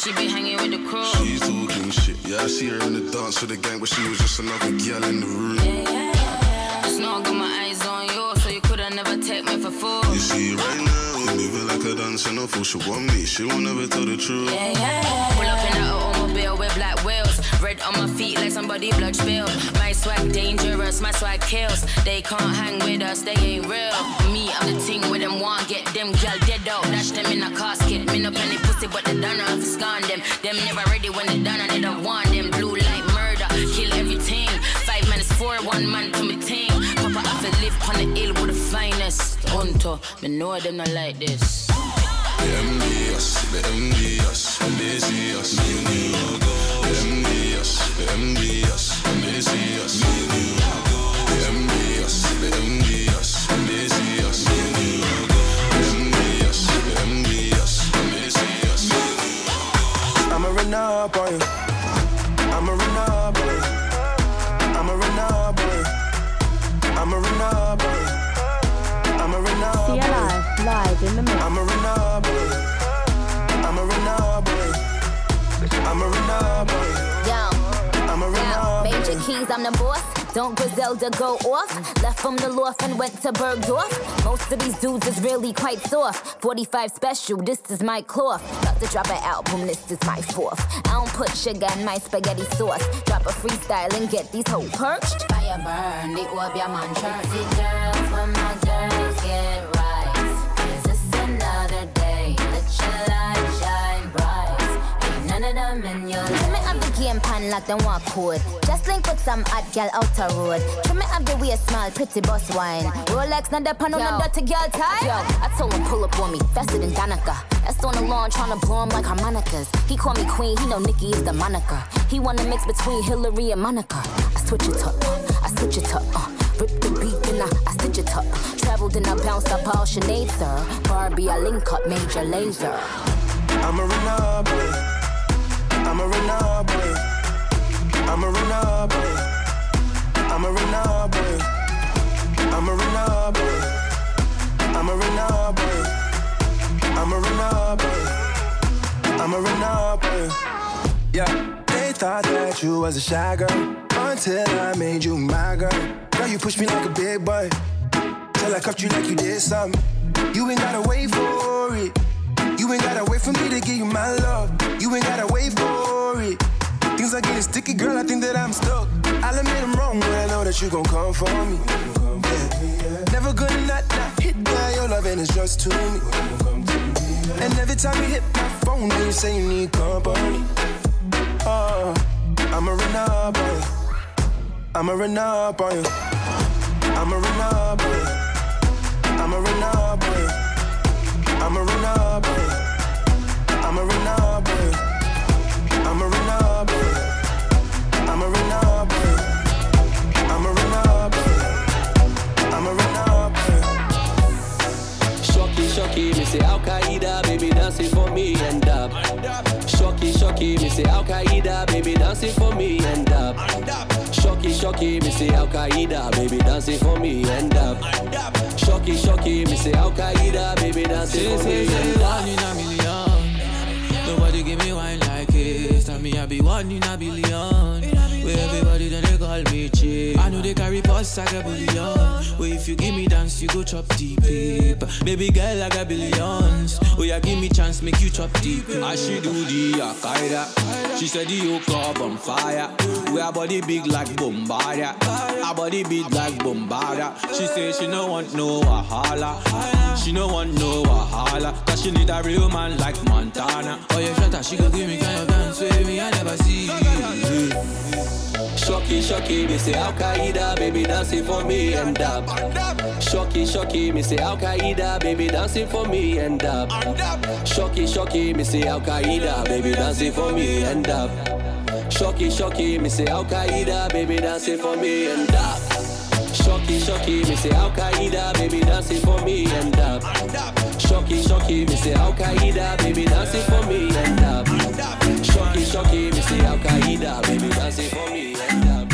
Speaker 3: She be hanging with the crew.
Speaker 4: She's talking shit. Yeah, I see her in the dance with the gang, but she was just another girl in the room.
Speaker 3: Just know I got my eyes on you, so you coulda never take me for fool.
Speaker 4: You see, right now, we moving like a dancer, no fool. She want me, she won't ever tell the truth.
Speaker 3: Pull up in that automobile with black wheels. Red on my feet like somebody blood spilled. My swag dangerous, my swag kills. They can't hang with us, they ain't real. Me, I'm the thing with them want get them gal dead out. Dash them in a casket. Me no penny but they done to scan them. Them never ready when they done and they don't want them. Blue light murder, kill everything. Five minutes four, one man to me team. Papa, I feel live on the hill with the finest. Unto, me know them not like this.
Speaker 4: They us, they us when they see and you. They us, they us when they see and you. They us, they us when they see
Speaker 10: run up on you. I'ma run up on you. I'ma run up on you. I'ma run up on you. I'ma run up on you.
Speaker 1: CLI, live in the mix.
Speaker 10: I'ma run up on you. I'ma run up on you. I'ma run up on you.
Speaker 22: Yo,
Speaker 10: I'ma run up on
Speaker 22: Major. Keys, I'm the boss. Don't Griselda go off? Left from the loft and went to Bergdorf. Most of these dudes is really quite soft. 45 special, this is my cloth. About to drop an album, this is my fourth. I don't put sugar in my spaghetti sauce. Drop a freestyle and get these whole perched.
Speaker 3: Fire burn, the obeah man church. Girls, when my girls get right. Cause it's another day. Let your light bright. Ain't none of them in your
Speaker 22: Trim me up the game pan like them walk code. Just link with some hot gal outer road. Trim me up the way smile, pretty boss wine. Rolex, not the pan on Yo. the dirty girl time. Yo, I told him pull up on me, faster than Danica. That's on the lawn trying to blow him like harmonicas. He call me queen, he know Nikki is the moniker. He wanna mix between Hillary and Monica. I switch it up, uh, I switch it up, uh. Rip the beat, then I, I stitch it up. Traveled and I bounced up all Sinead, sir. Barbie, I link up Major Lazer.
Speaker 10: I'ma run up I'm a runner boy. I'm a runner boy. I'm a runner boy. I'm a runner boy. I'm a runner boy. I'm a runner boy. I'm a runner boy. Yeah. They thought that you was a shy girl until I made you my girl. Girl, you pushed me like a big boy. Till I cuffed you like you did something. You ain't gotta wait for it. You ain't gotta wait for me to give you my love. You ain't gotta wait for it. Things are getting sticky, girl. I think that I'm stuck. I'll admit I'm wrong, but I know that you gon' come for me. Yeah. Never gonna not, not hit that. Your loving is just to me. And every time you hit my phone, you say you need company. Oh, I'ma run up on you. I'ma run up on you. I'ma run up on you. I'ma run up on you. Renard I'm a Renard I'm a Renard I'm a Renard I'm a Renard I'm a Renard Shocky, shocky,
Speaker 23: me say Al Qaeda, baby, dancing for me. And up. Shocky, shocky, me say Al Qaeda, baby dancing for me and up. Shocky, shocky, me say Al Qaeda, baby dancing for me and up. Shocky, shocky, me say Al Qaeda, baby dancing for me and up.
Speaker 12: One in a million. Nobody give me wine like it. Tell me I be one in a billion. Where everybody then they call me cheap. I know they carry posts like a bullion. Where if you give me dance, you go chop deep. Paper. Baby girl, I got billions. Oh yeah, give me chance, make you chop deep. As she do the Akaida. She said the yoke up on fire. We our body big like Bombardia. Our body big like Bombardia. She say she no want no wahala. She no want no wahala. Cause she need a real man like Montana. Oh yeah, shut up, she go give me kind of dance with me, I never see.
Speaker 23: Shocky, shocky, me say Al Qaeda, baby dancing for me and up. Shocky, shocky, me say Al Qaeda, baby dancing for me and up. Shocky, shocky, me say Al Qaeda, baby dancing for me and up. Shocky, shocky, me say Al Qaeda, baby dancing for me and up. Shocky, shocky, me say Al Qaeda, baby dancing for me and up. Shocky, shocky, me say Al Qaeda, baby dancing for me and up. Shocky, shocky, me see Al Qaeda, baby dancing for me and up.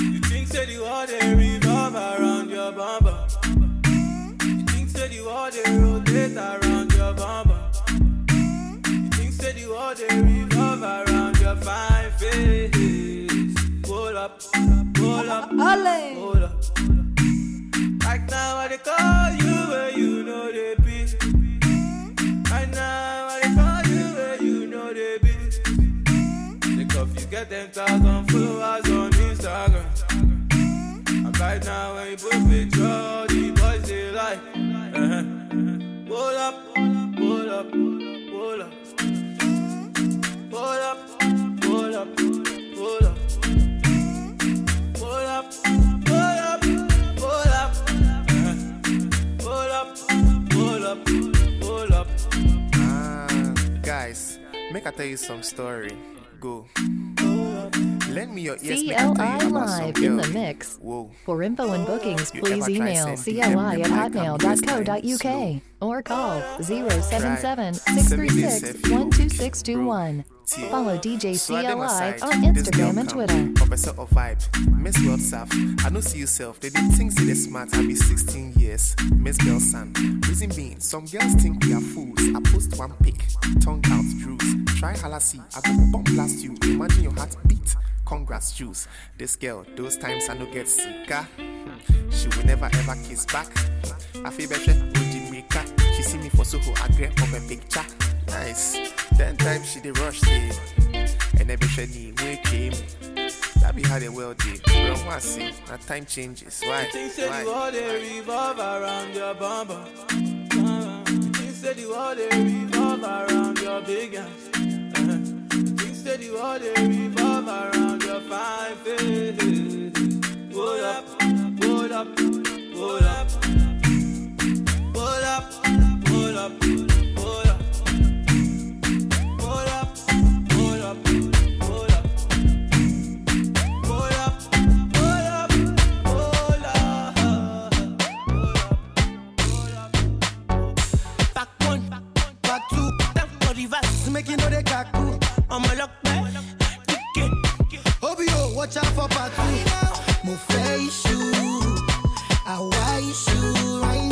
Speaker 8: You think say the world they revolve around your bumper? You think say the world they rotate around your bumper? You think say the world they revolve around your fine face? Pull up, pull up, pull up. Right now I they call you where you know they get them thousand followers on Instagram. And right now when you put picture, the boys they like. Uh-huh. Pull up, pull up, pull up. Pull up, pull up, pull up. Pull up, pull up,
Speaker 24: guys, make I tell you some story. Go. Lend me your ears, make I tell
Speaker 25: CLI Live in the mix.
Speaker 24: Whoa.
Speaker 25: For info and bookings, please email CLI at
Speaker 24: them like I'm
Speaker 25: hotmail.co.uk or call 077 636 12621. Follow DJ CLI on Instagram and Twitter.
Speaker 24: Professor of vibe, Miss World South. I don't see yourself. They did think they smart. I be 16 years. Miss Girl Son. Reason being, some girls think we are fools. I post one pic, tongue out, druids. Try halassi, I go bomb blast you. Imagine your heart beat. Congrats, juice. This girl, those times I no get sicker. Ah. She will never ever kiss back. I feel better She see me for Soho, I grab up a picture. Nice. Ten times she did rush it. And every shiny way came. That be how the well did. Bro, what see? Now time changes. Why?
Speaker 8: Say the
Speaker 24: Why?
Speaker 8: world they revolve around your bumper. Say the world they revolve around your big ass. Say the world they revolve around your fine face. Hold up, hold up, hold up.
Speaker 7: Mo fẹ́ iṣu, àwa iṣu right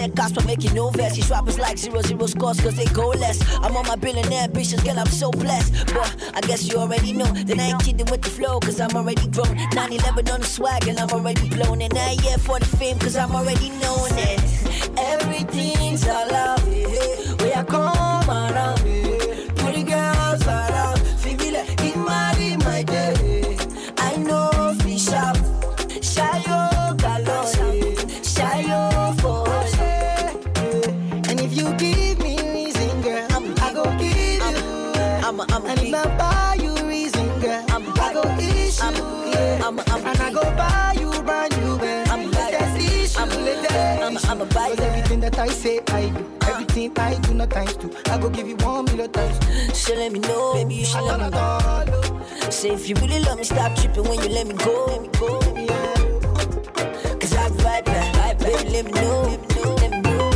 Speaker 26: Tech gospel you know vest. These rappers like zero zero scores cause they go less. I'm on my billionaire ambitions, girl, I'm so blessed. But I guess you already know that I ain't kidding with the flow cause I'm already grown. 9 11 on the swag and I'm already blown. And I yeah for the fame cause I'm already known.
Speaker 27: I'm, I'm a buy. Cause everything that I say, I do. Ah. Everything I do, not times two. I go give you one million times.
Speaker 26: So let me know, baby, you should let me know. Say if you really love me, stop tripping when you let me go. Let me go, yeah. Cause I vibe back, baby, let me know. Let me know.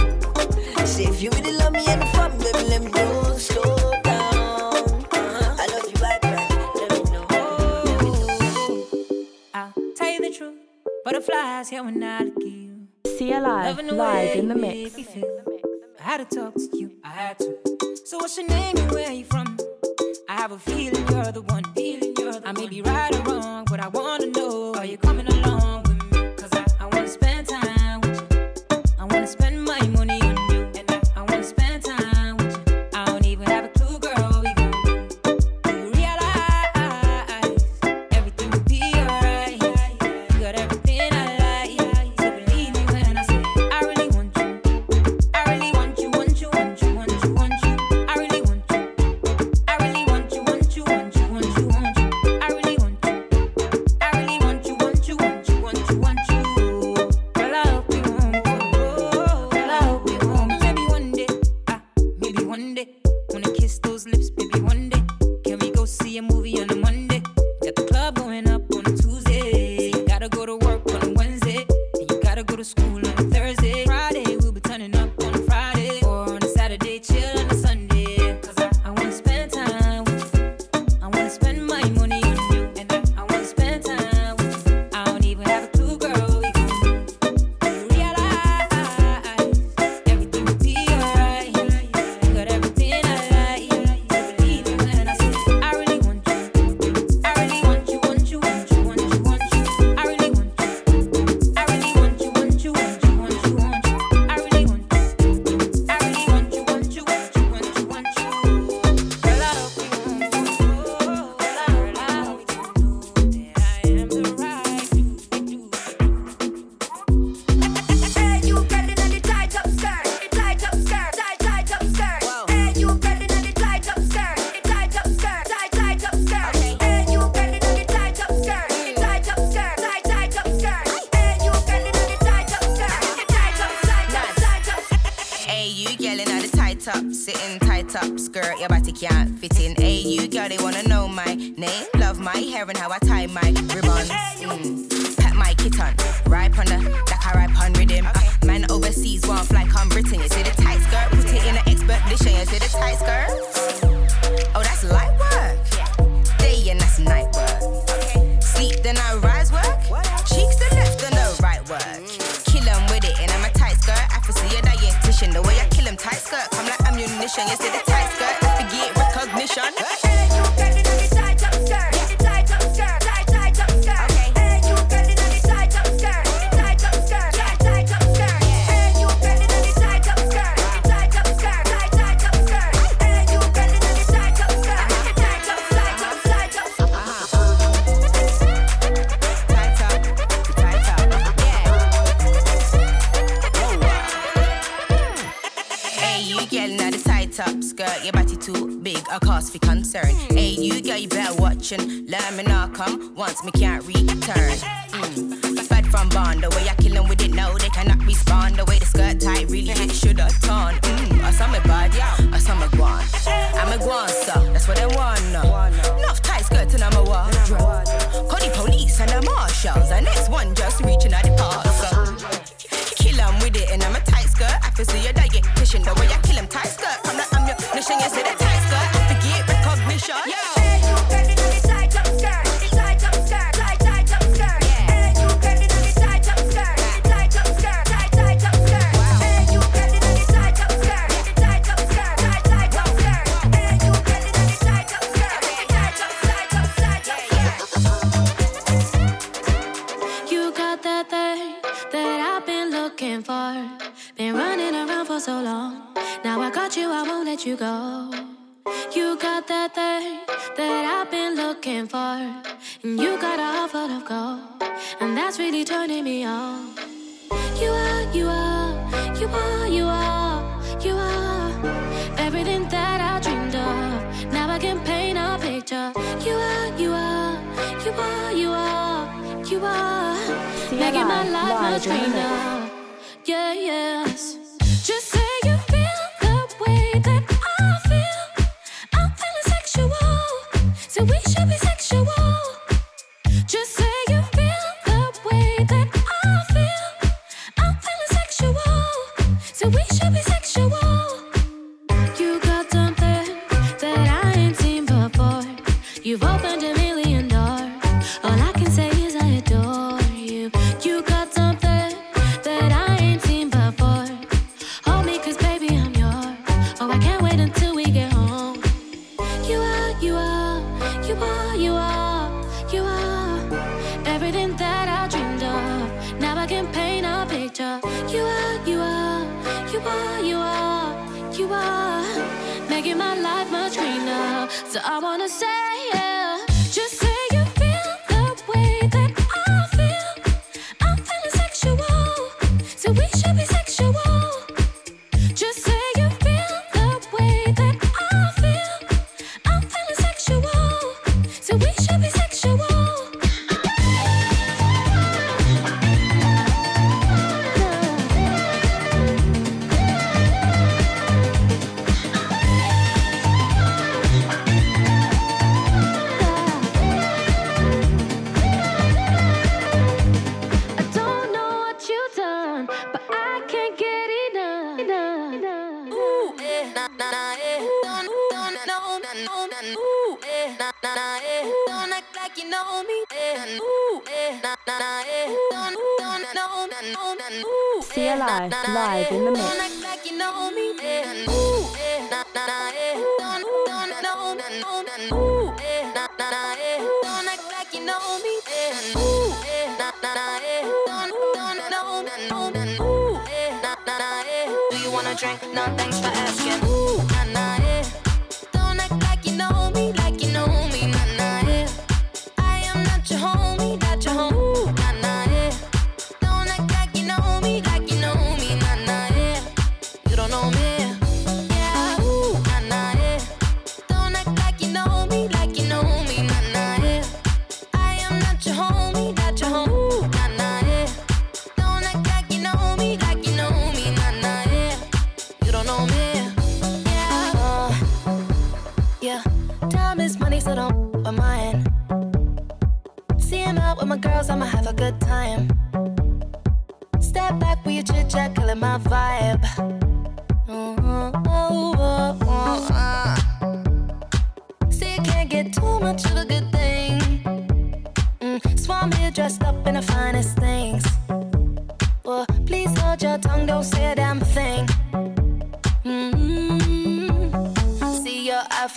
Speaker 26: Say if you really love me and the fun, baby, let me know. Slow down. I love you right back. Let me know.
Speaker 28: I'll tell you the truth. Butterflies here when I look at you.
Speaker 1: CLI live in the mix.
Speaker 28: I had to talk to you. I had to. So what's your name and where you from? I have a feeling you're the one. Feeling you're the I may be right or wrong, but I wanna know. Are you coming up,
Speaker 29: sitting tight up, skirt, your body can't fit in. Hey, you girl, they wanna know my name, love my hair and how I tie my ribbons. Mm. Pat my kitten, ripe on the, like I ripe on rhythm. Uh, man overseas, one fly come Britain. You see the tight skirt, put it in an expert expedition. You see the tight skirt? You see the tight once. Me can't
Speaker 30: read are, you are, you are. Making my life a dream now. Yeah, yes. I'ma have a good time.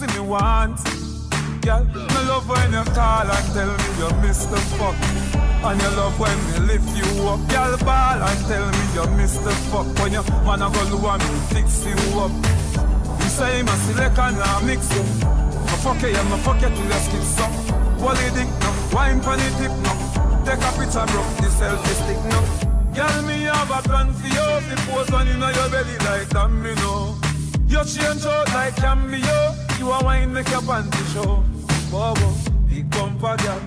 Speaker 31: Pussy me want. Girl, me love when you call and tell me you miss the fuck. And you love when me lift you up. Girl, ball and tell me you miss the fuck. When you wanna go low and me fix you up. You say my select and I mix you. My fuck you, yeah, my fuck you till your skin suck. Wally dick no, wine pon the tip no. Take a picture, bro, the selfie stick no. Girl, me have a plan for you. The pose on inna your belly like that, me know. You change out like cameo. You a wine make your panty show. Bobo, big bumper girl.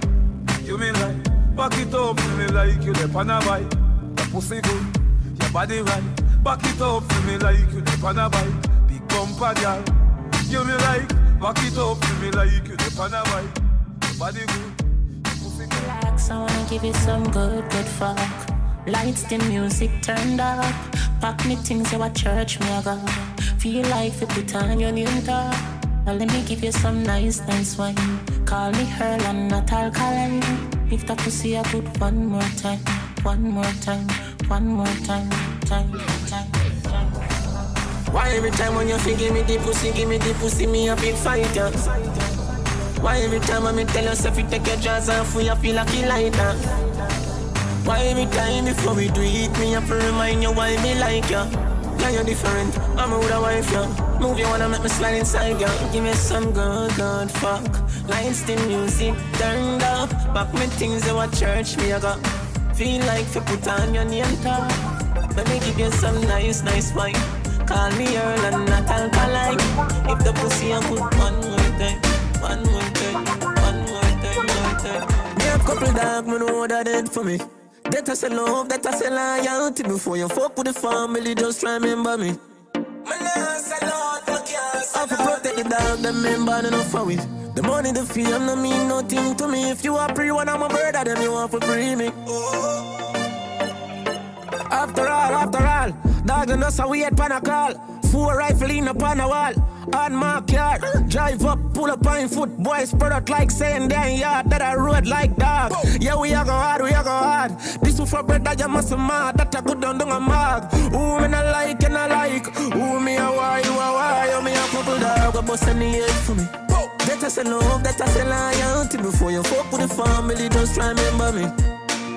Speaker 31: You me like back it up to me like you the bike. Your pussy good, your body right. Back it up to me like you the bike. Big bumper girl. You me like back it up to me like you the on a bike. Your body good.
Speaker 32: Relax, I wanna give you some good, good fuck. Lights, the music turned up. Pack me things, you a church, me a go. Feel like you put on your new top. Now let me give you some nice, nice wine. Call me Earl and not alkaline. If that pussy I put one more time, one more time, one more time, time, time.
Speaker 23: Why every time when you feel give me the pussy, give me the pussy, me a big fighter? Why every time when me tell yourself you take your jaws off, you feel like you lighter? Why every time before we do it, me have to remind you why me like ya? Yeah, you're different, I'm a with a wife, yeah. Move you wanna make me slide inside, girl. Give me some good, good fuck. Lights, the music turned up. Back me things, you a church, me I got. Feel like you put on your name tag. Let me give you some nice, nice wine. Call me Earl and not alkaline. If the pussy I put one more time, one more time, one more time, more time. Me have couple dog, me know what I did for me. That I say love, that I say loyalty. Before you fuck with the family, just try remember me. My life's a lot of chaos. I for protect the dog, them member enough for it. The money, the fame, no mean nothing to me. If you are free, I'm a brother, then you want to free me. After all, after all, dog and us a wait pan a call. Four rifle in upon a wall. On my car, drive up, pull up on foot, boys spread out like saying damn yard that I road like dog. Yeah, we are go hard, we are go hard. This one for bread that you must mad, that I good down down a mag. Who me not like and I like, who me a why, you a why, you me a couple dog, a bust any head for me. That I say love, that I say loyalty Before you fuck with the family, just try remember me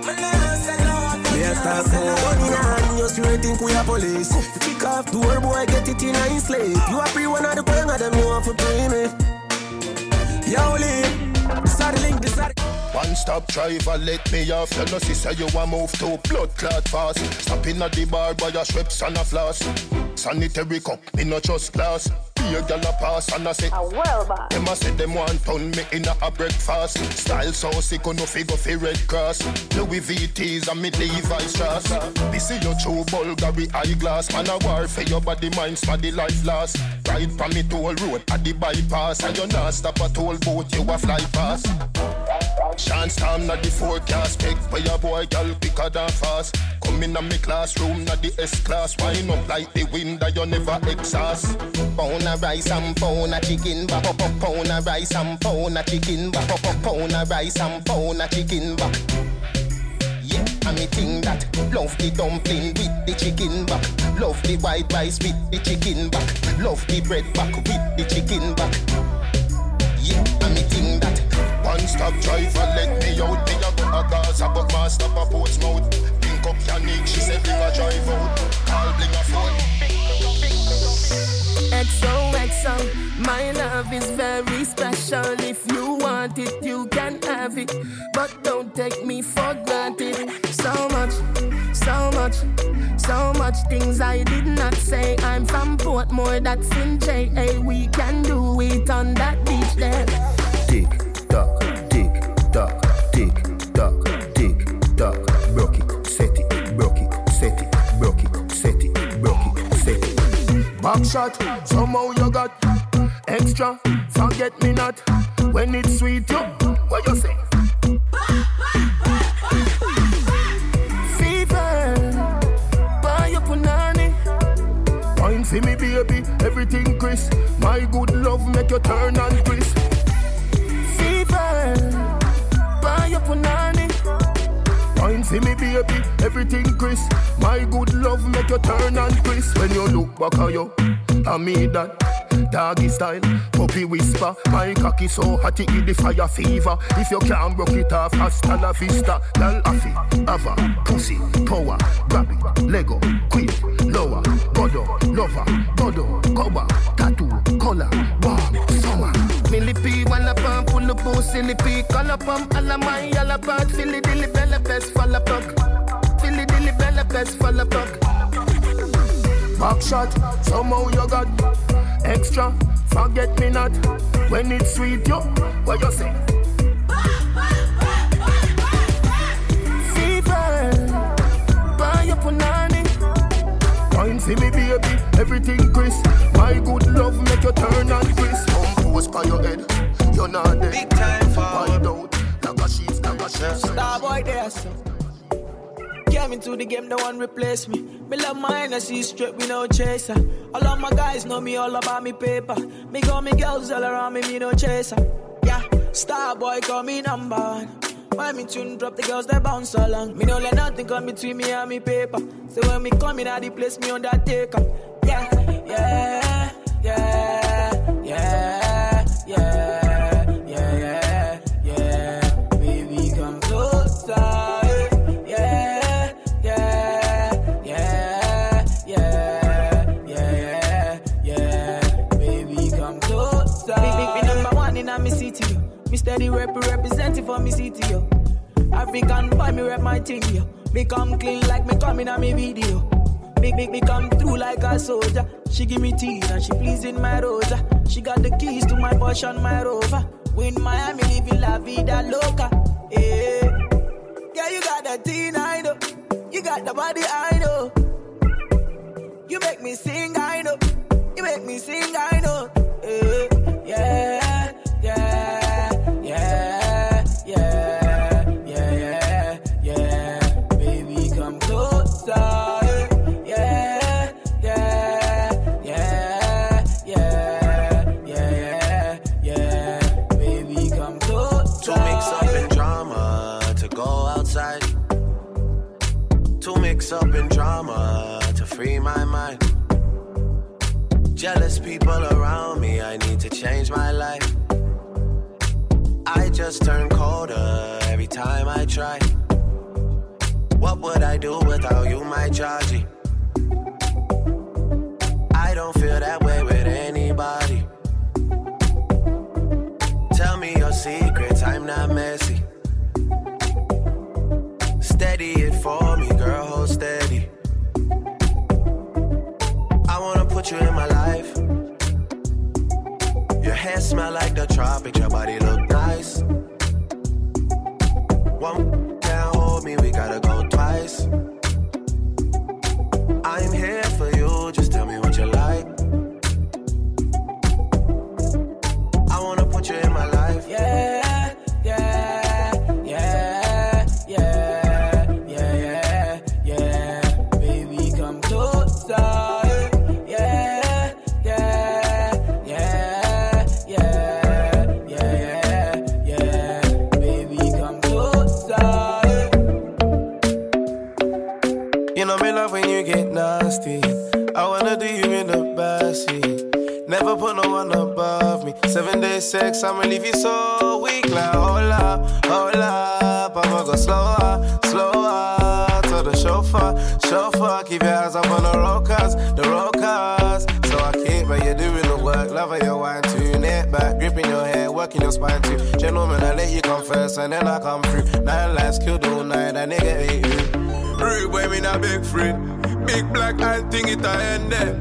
Speaker 23: Me a talk about money in hand, you think we a police Kick off door, boy, get it in a slave You a free one of the gang of them, you want to pay me Yo, Lee, the
Speaker 33: One stop driver, let me off. You know, say you a move to blood clot fast. Stopping at the bar by a Schweppes and a floss. Sanitary cup, me no just glass. Be a gal a pass and I say, a well bar. Them a say them want pound me in a, a breakfast. Style so sick, oh, no figure fi Red Cross. Louis VTs and me Levi's strass. This is your true Bulgari eyeglass. Man a war for your body, mind, for the life last. Ride pa me toll road at the bypass. And you not stop a toll boat, you a fly past. Chance time not the forecast Pick for your boy, girl, quicker than fast Come in a me classroom, not the S-class Wind up like the wind that you never exhaust
Speaker 34: Pound rice and pound of chicken back up, up, pound of rice and pound of chicken back up, up, pound of rice and pound of chicken back. Yeah.
Speaker 35: and me think that love the dumpling with the chicken back. Love the white rice with the chicken back. Love the bread back with the chicken back. Yeah, and me think that one stop driver let me out. Me a go a Gaza, but master a Portsmouth. Up Yannick, she said bring a drive out. Call bring a phone.
Speaker 33: My love is very special. If you want it, you can have it. But don't take me for granted. So much, so much, so much things I did not say. I'm from Portmore, that's in JA. We can do Not when it's sweet. You, what you say? For me, baby, everything crisp. My good love make you turn and crisp. Fever, buy your punani. Wine for me, baby, everything crisp. My good love make you turn and crisp. When you look back at you, I mean that. Doggy style, puppy whisper. My cocky so hot it the fire fever. If you can't rock it off, hasta la vista. Lal afi, ava, pussy, power, grab it, Lego, quit, lower, godo, lover, godo, cover, tattoo, color, warm, summer. Millipede, one up and pull up, silly pea, call up, um, alla my, alla bad, Philly dilly bella best, fall up, Philly dilly bella best, fall up, Back shot, somehow you got extra. Forget me not when it's sweet, yo. What you say? Fever, buy your punani. Wine see me, baby, everything crisp. My good love make you turn and crisp. Compose by your head, you're not dead. Big time forward. out, like a sheep, like a sheep.
Speaker 8: Star boy there, so. Came into the game, no one replace me. Me love my energy straight, we no chaser. All of my guys know me all about me paper. Me got me girls all around me, me no chaser. Yeah, star boy call me number one. When me tune drop, the girls they bounce along. Me no let nothing come between me and me paper. So when me come in, I the place me undertaker. Yeah, yeah, yeah, steady rep representing for me city, yo. African boy, me rep my thing, yo. Me come clean like me coming on me video. Make, make me come through like a soldier. She give me tea and she pleasing my rosa. She got the keys to my Porsche my Rover. We in Miami living la vida loca. Yeah, yeah, you got that teen, I know. You got the body, I know. You make me sing, I know. You make me sing, I know. Eh, yeah, yeah, yeah,
Speaker 36: free my mind. Jealous people around me, I need to change my life. I just turn colder every time I try. What would I do without you, my Georgie? I don't feel that way with anybody. Tell me your secrets, I'm not messy. Steady you in my life. Your hair smell like the tropics, your body look nice. One can't hold me, we gotta go twice. I'm here for you, just tell me what you like. nasty. I wanna do you in
Speaker 8: the backseat. Never put no one above me.
Speaker 36: Seven days sex, I'ma leave you so weak. I'ma go slower, slower. To the chauffeur, chauffeur. Keep your eyes up on the rockers, the rockers. So I can't, but you're doing the work. Love your wine too. Neck back, gripping your hair, working your spine too. Gentlemen, I let you come first, and then I come through. Nine lives killed all night, that nigga ate you. Rude boy, me not big friend. Big black eye thing it I end there.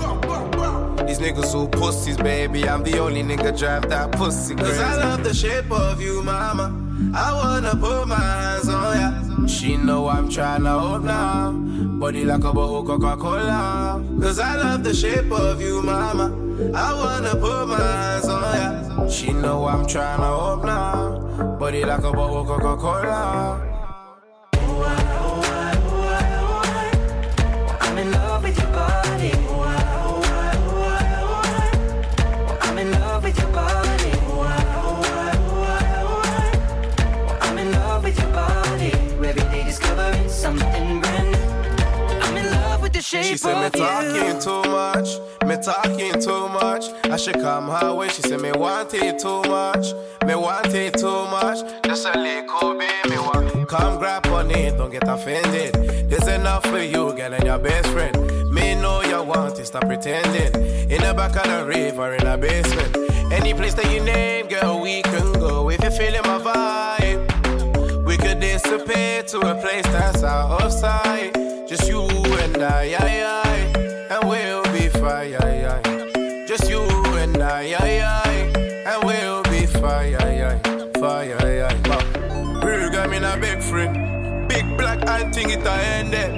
Speaker 36: These niggas so pussies, baby. I'm the only nigga drive that pussy. Cause I love the shape of you, mama. I wanna put my hands on ya. She know I'm tryna hold now. Body like a bottle Coca Cola. Cause I love the shape of you, mama. I wanna put my hands on ya. She know I'm tryna hold now. Body like a bottle Coca
Speaker 32: shape
Speaker 36: She said me talking too much, me talking too much. I should come her way. She said me want it too much, me want it too much. Just a little bit, me want. Come grab on it, don't get offended. There's enough for you, girl, and your best friend. Me know you want it, stop pretending. In the back of the river, in the basement. Any place that you name, girl, we can go. If you're feeling my vibe, we could dissipate to a place that's out of sight. Just you and I, I, I and we'll be fine. I, I. Just you and I, I, I and we'll be fine. I, I. Fire, I, I. Real got me a big friend. Big black eye think it I end there.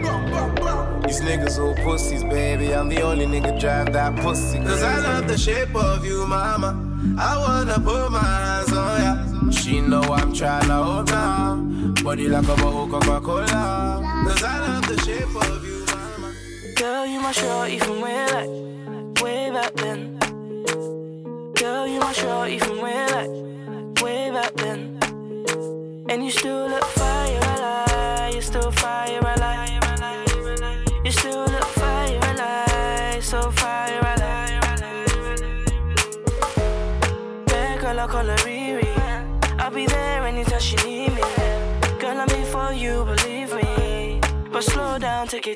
Speaker 36: These niggas all pussies, baby. I'm the only nigga drive that pussy. Cause I love the shape of you, mama. I wanna put my hands on ya. She know I'm tryna hold now. Body like a bottle Coca Cola. Cause I love the shape of you.
Speaker 32: Girl, you my shorty from way like way back then. Girl, you my shorty from way like way back then. And you still look fire, I lie. You still fire, I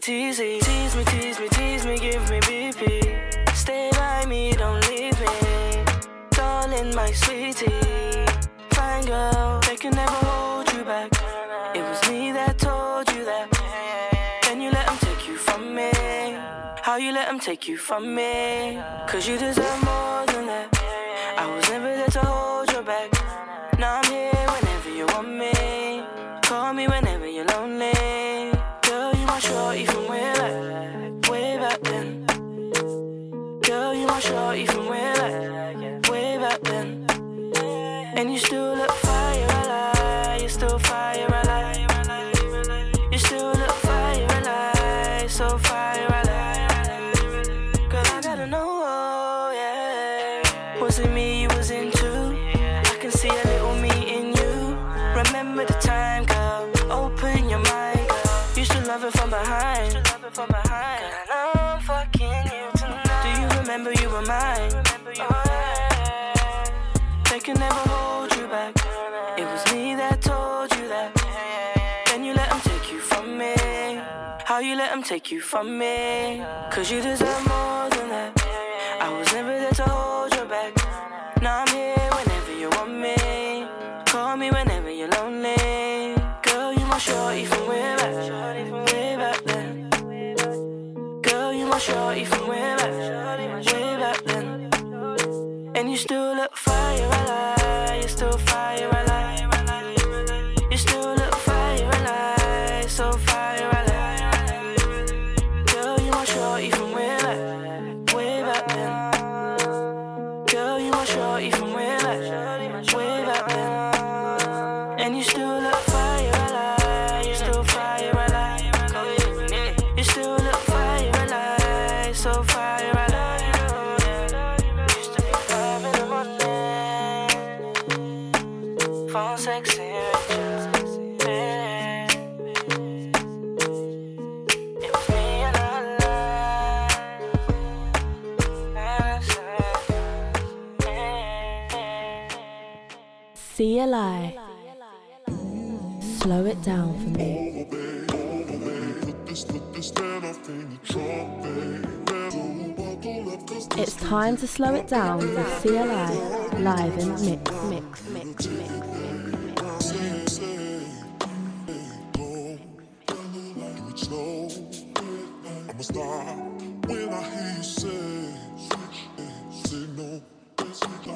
Speaker 32: Tease me, tease me, tease me, give me BP. Stay by me, don't leave me. Darling, my sweetie. Fine girl, they can never hold you back. It was me that told you that. Then you let them take you from me. How you let them take you from me? Cause you deserve more take you from me? Cause you deserve more than that. I was never there to hold you back. Now I'm here whenever you want me. Call me whenever you're lonely. Girl, you my shorty from way back, way back then. Girl, you my shorty from way back, way back then. And you still look fire, I lie. You still
Speaker 1: CLI. Slow it down for me. It's time to slow it down with CLI live the mix. mix, mix, mix.
Speaker 8: Stop when I hear you say, say no.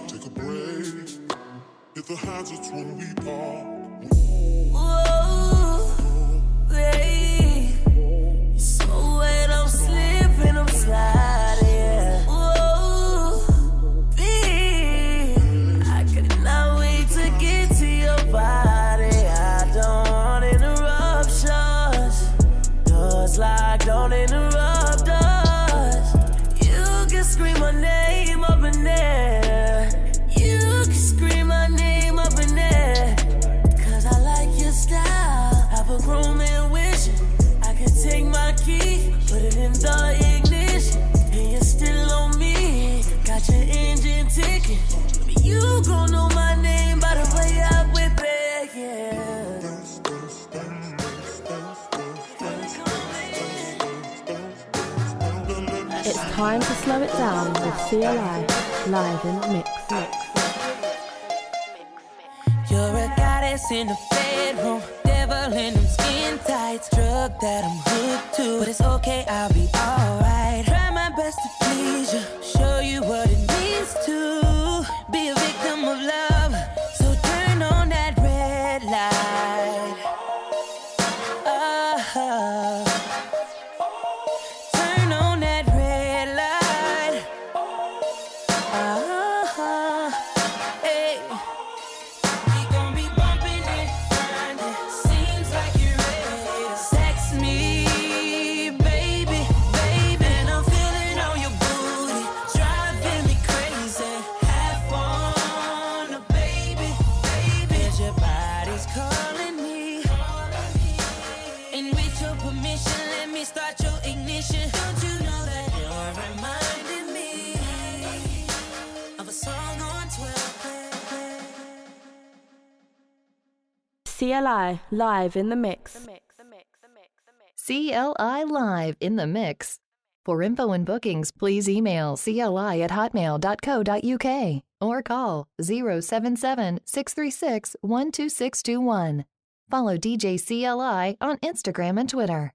Speaker 8: Take a break. The it's when we part.
Speaker 1: CLI live in the mix. mix.
Speaker 37: You're a goddess in the bedroom, devil in them skin tights, drug that I'm hooked to. But it's okay, I'll be alright. Try my best to please you, show you what it means to be a victim of love.
Speaker 1: CLI live in the mix.
Speaker 25: CLI Live in the Mix. For info and bookings, please email CLI at hotmail.co.uk or call 077 636 12621. Follow DJ CLI on Instagram and Twitter.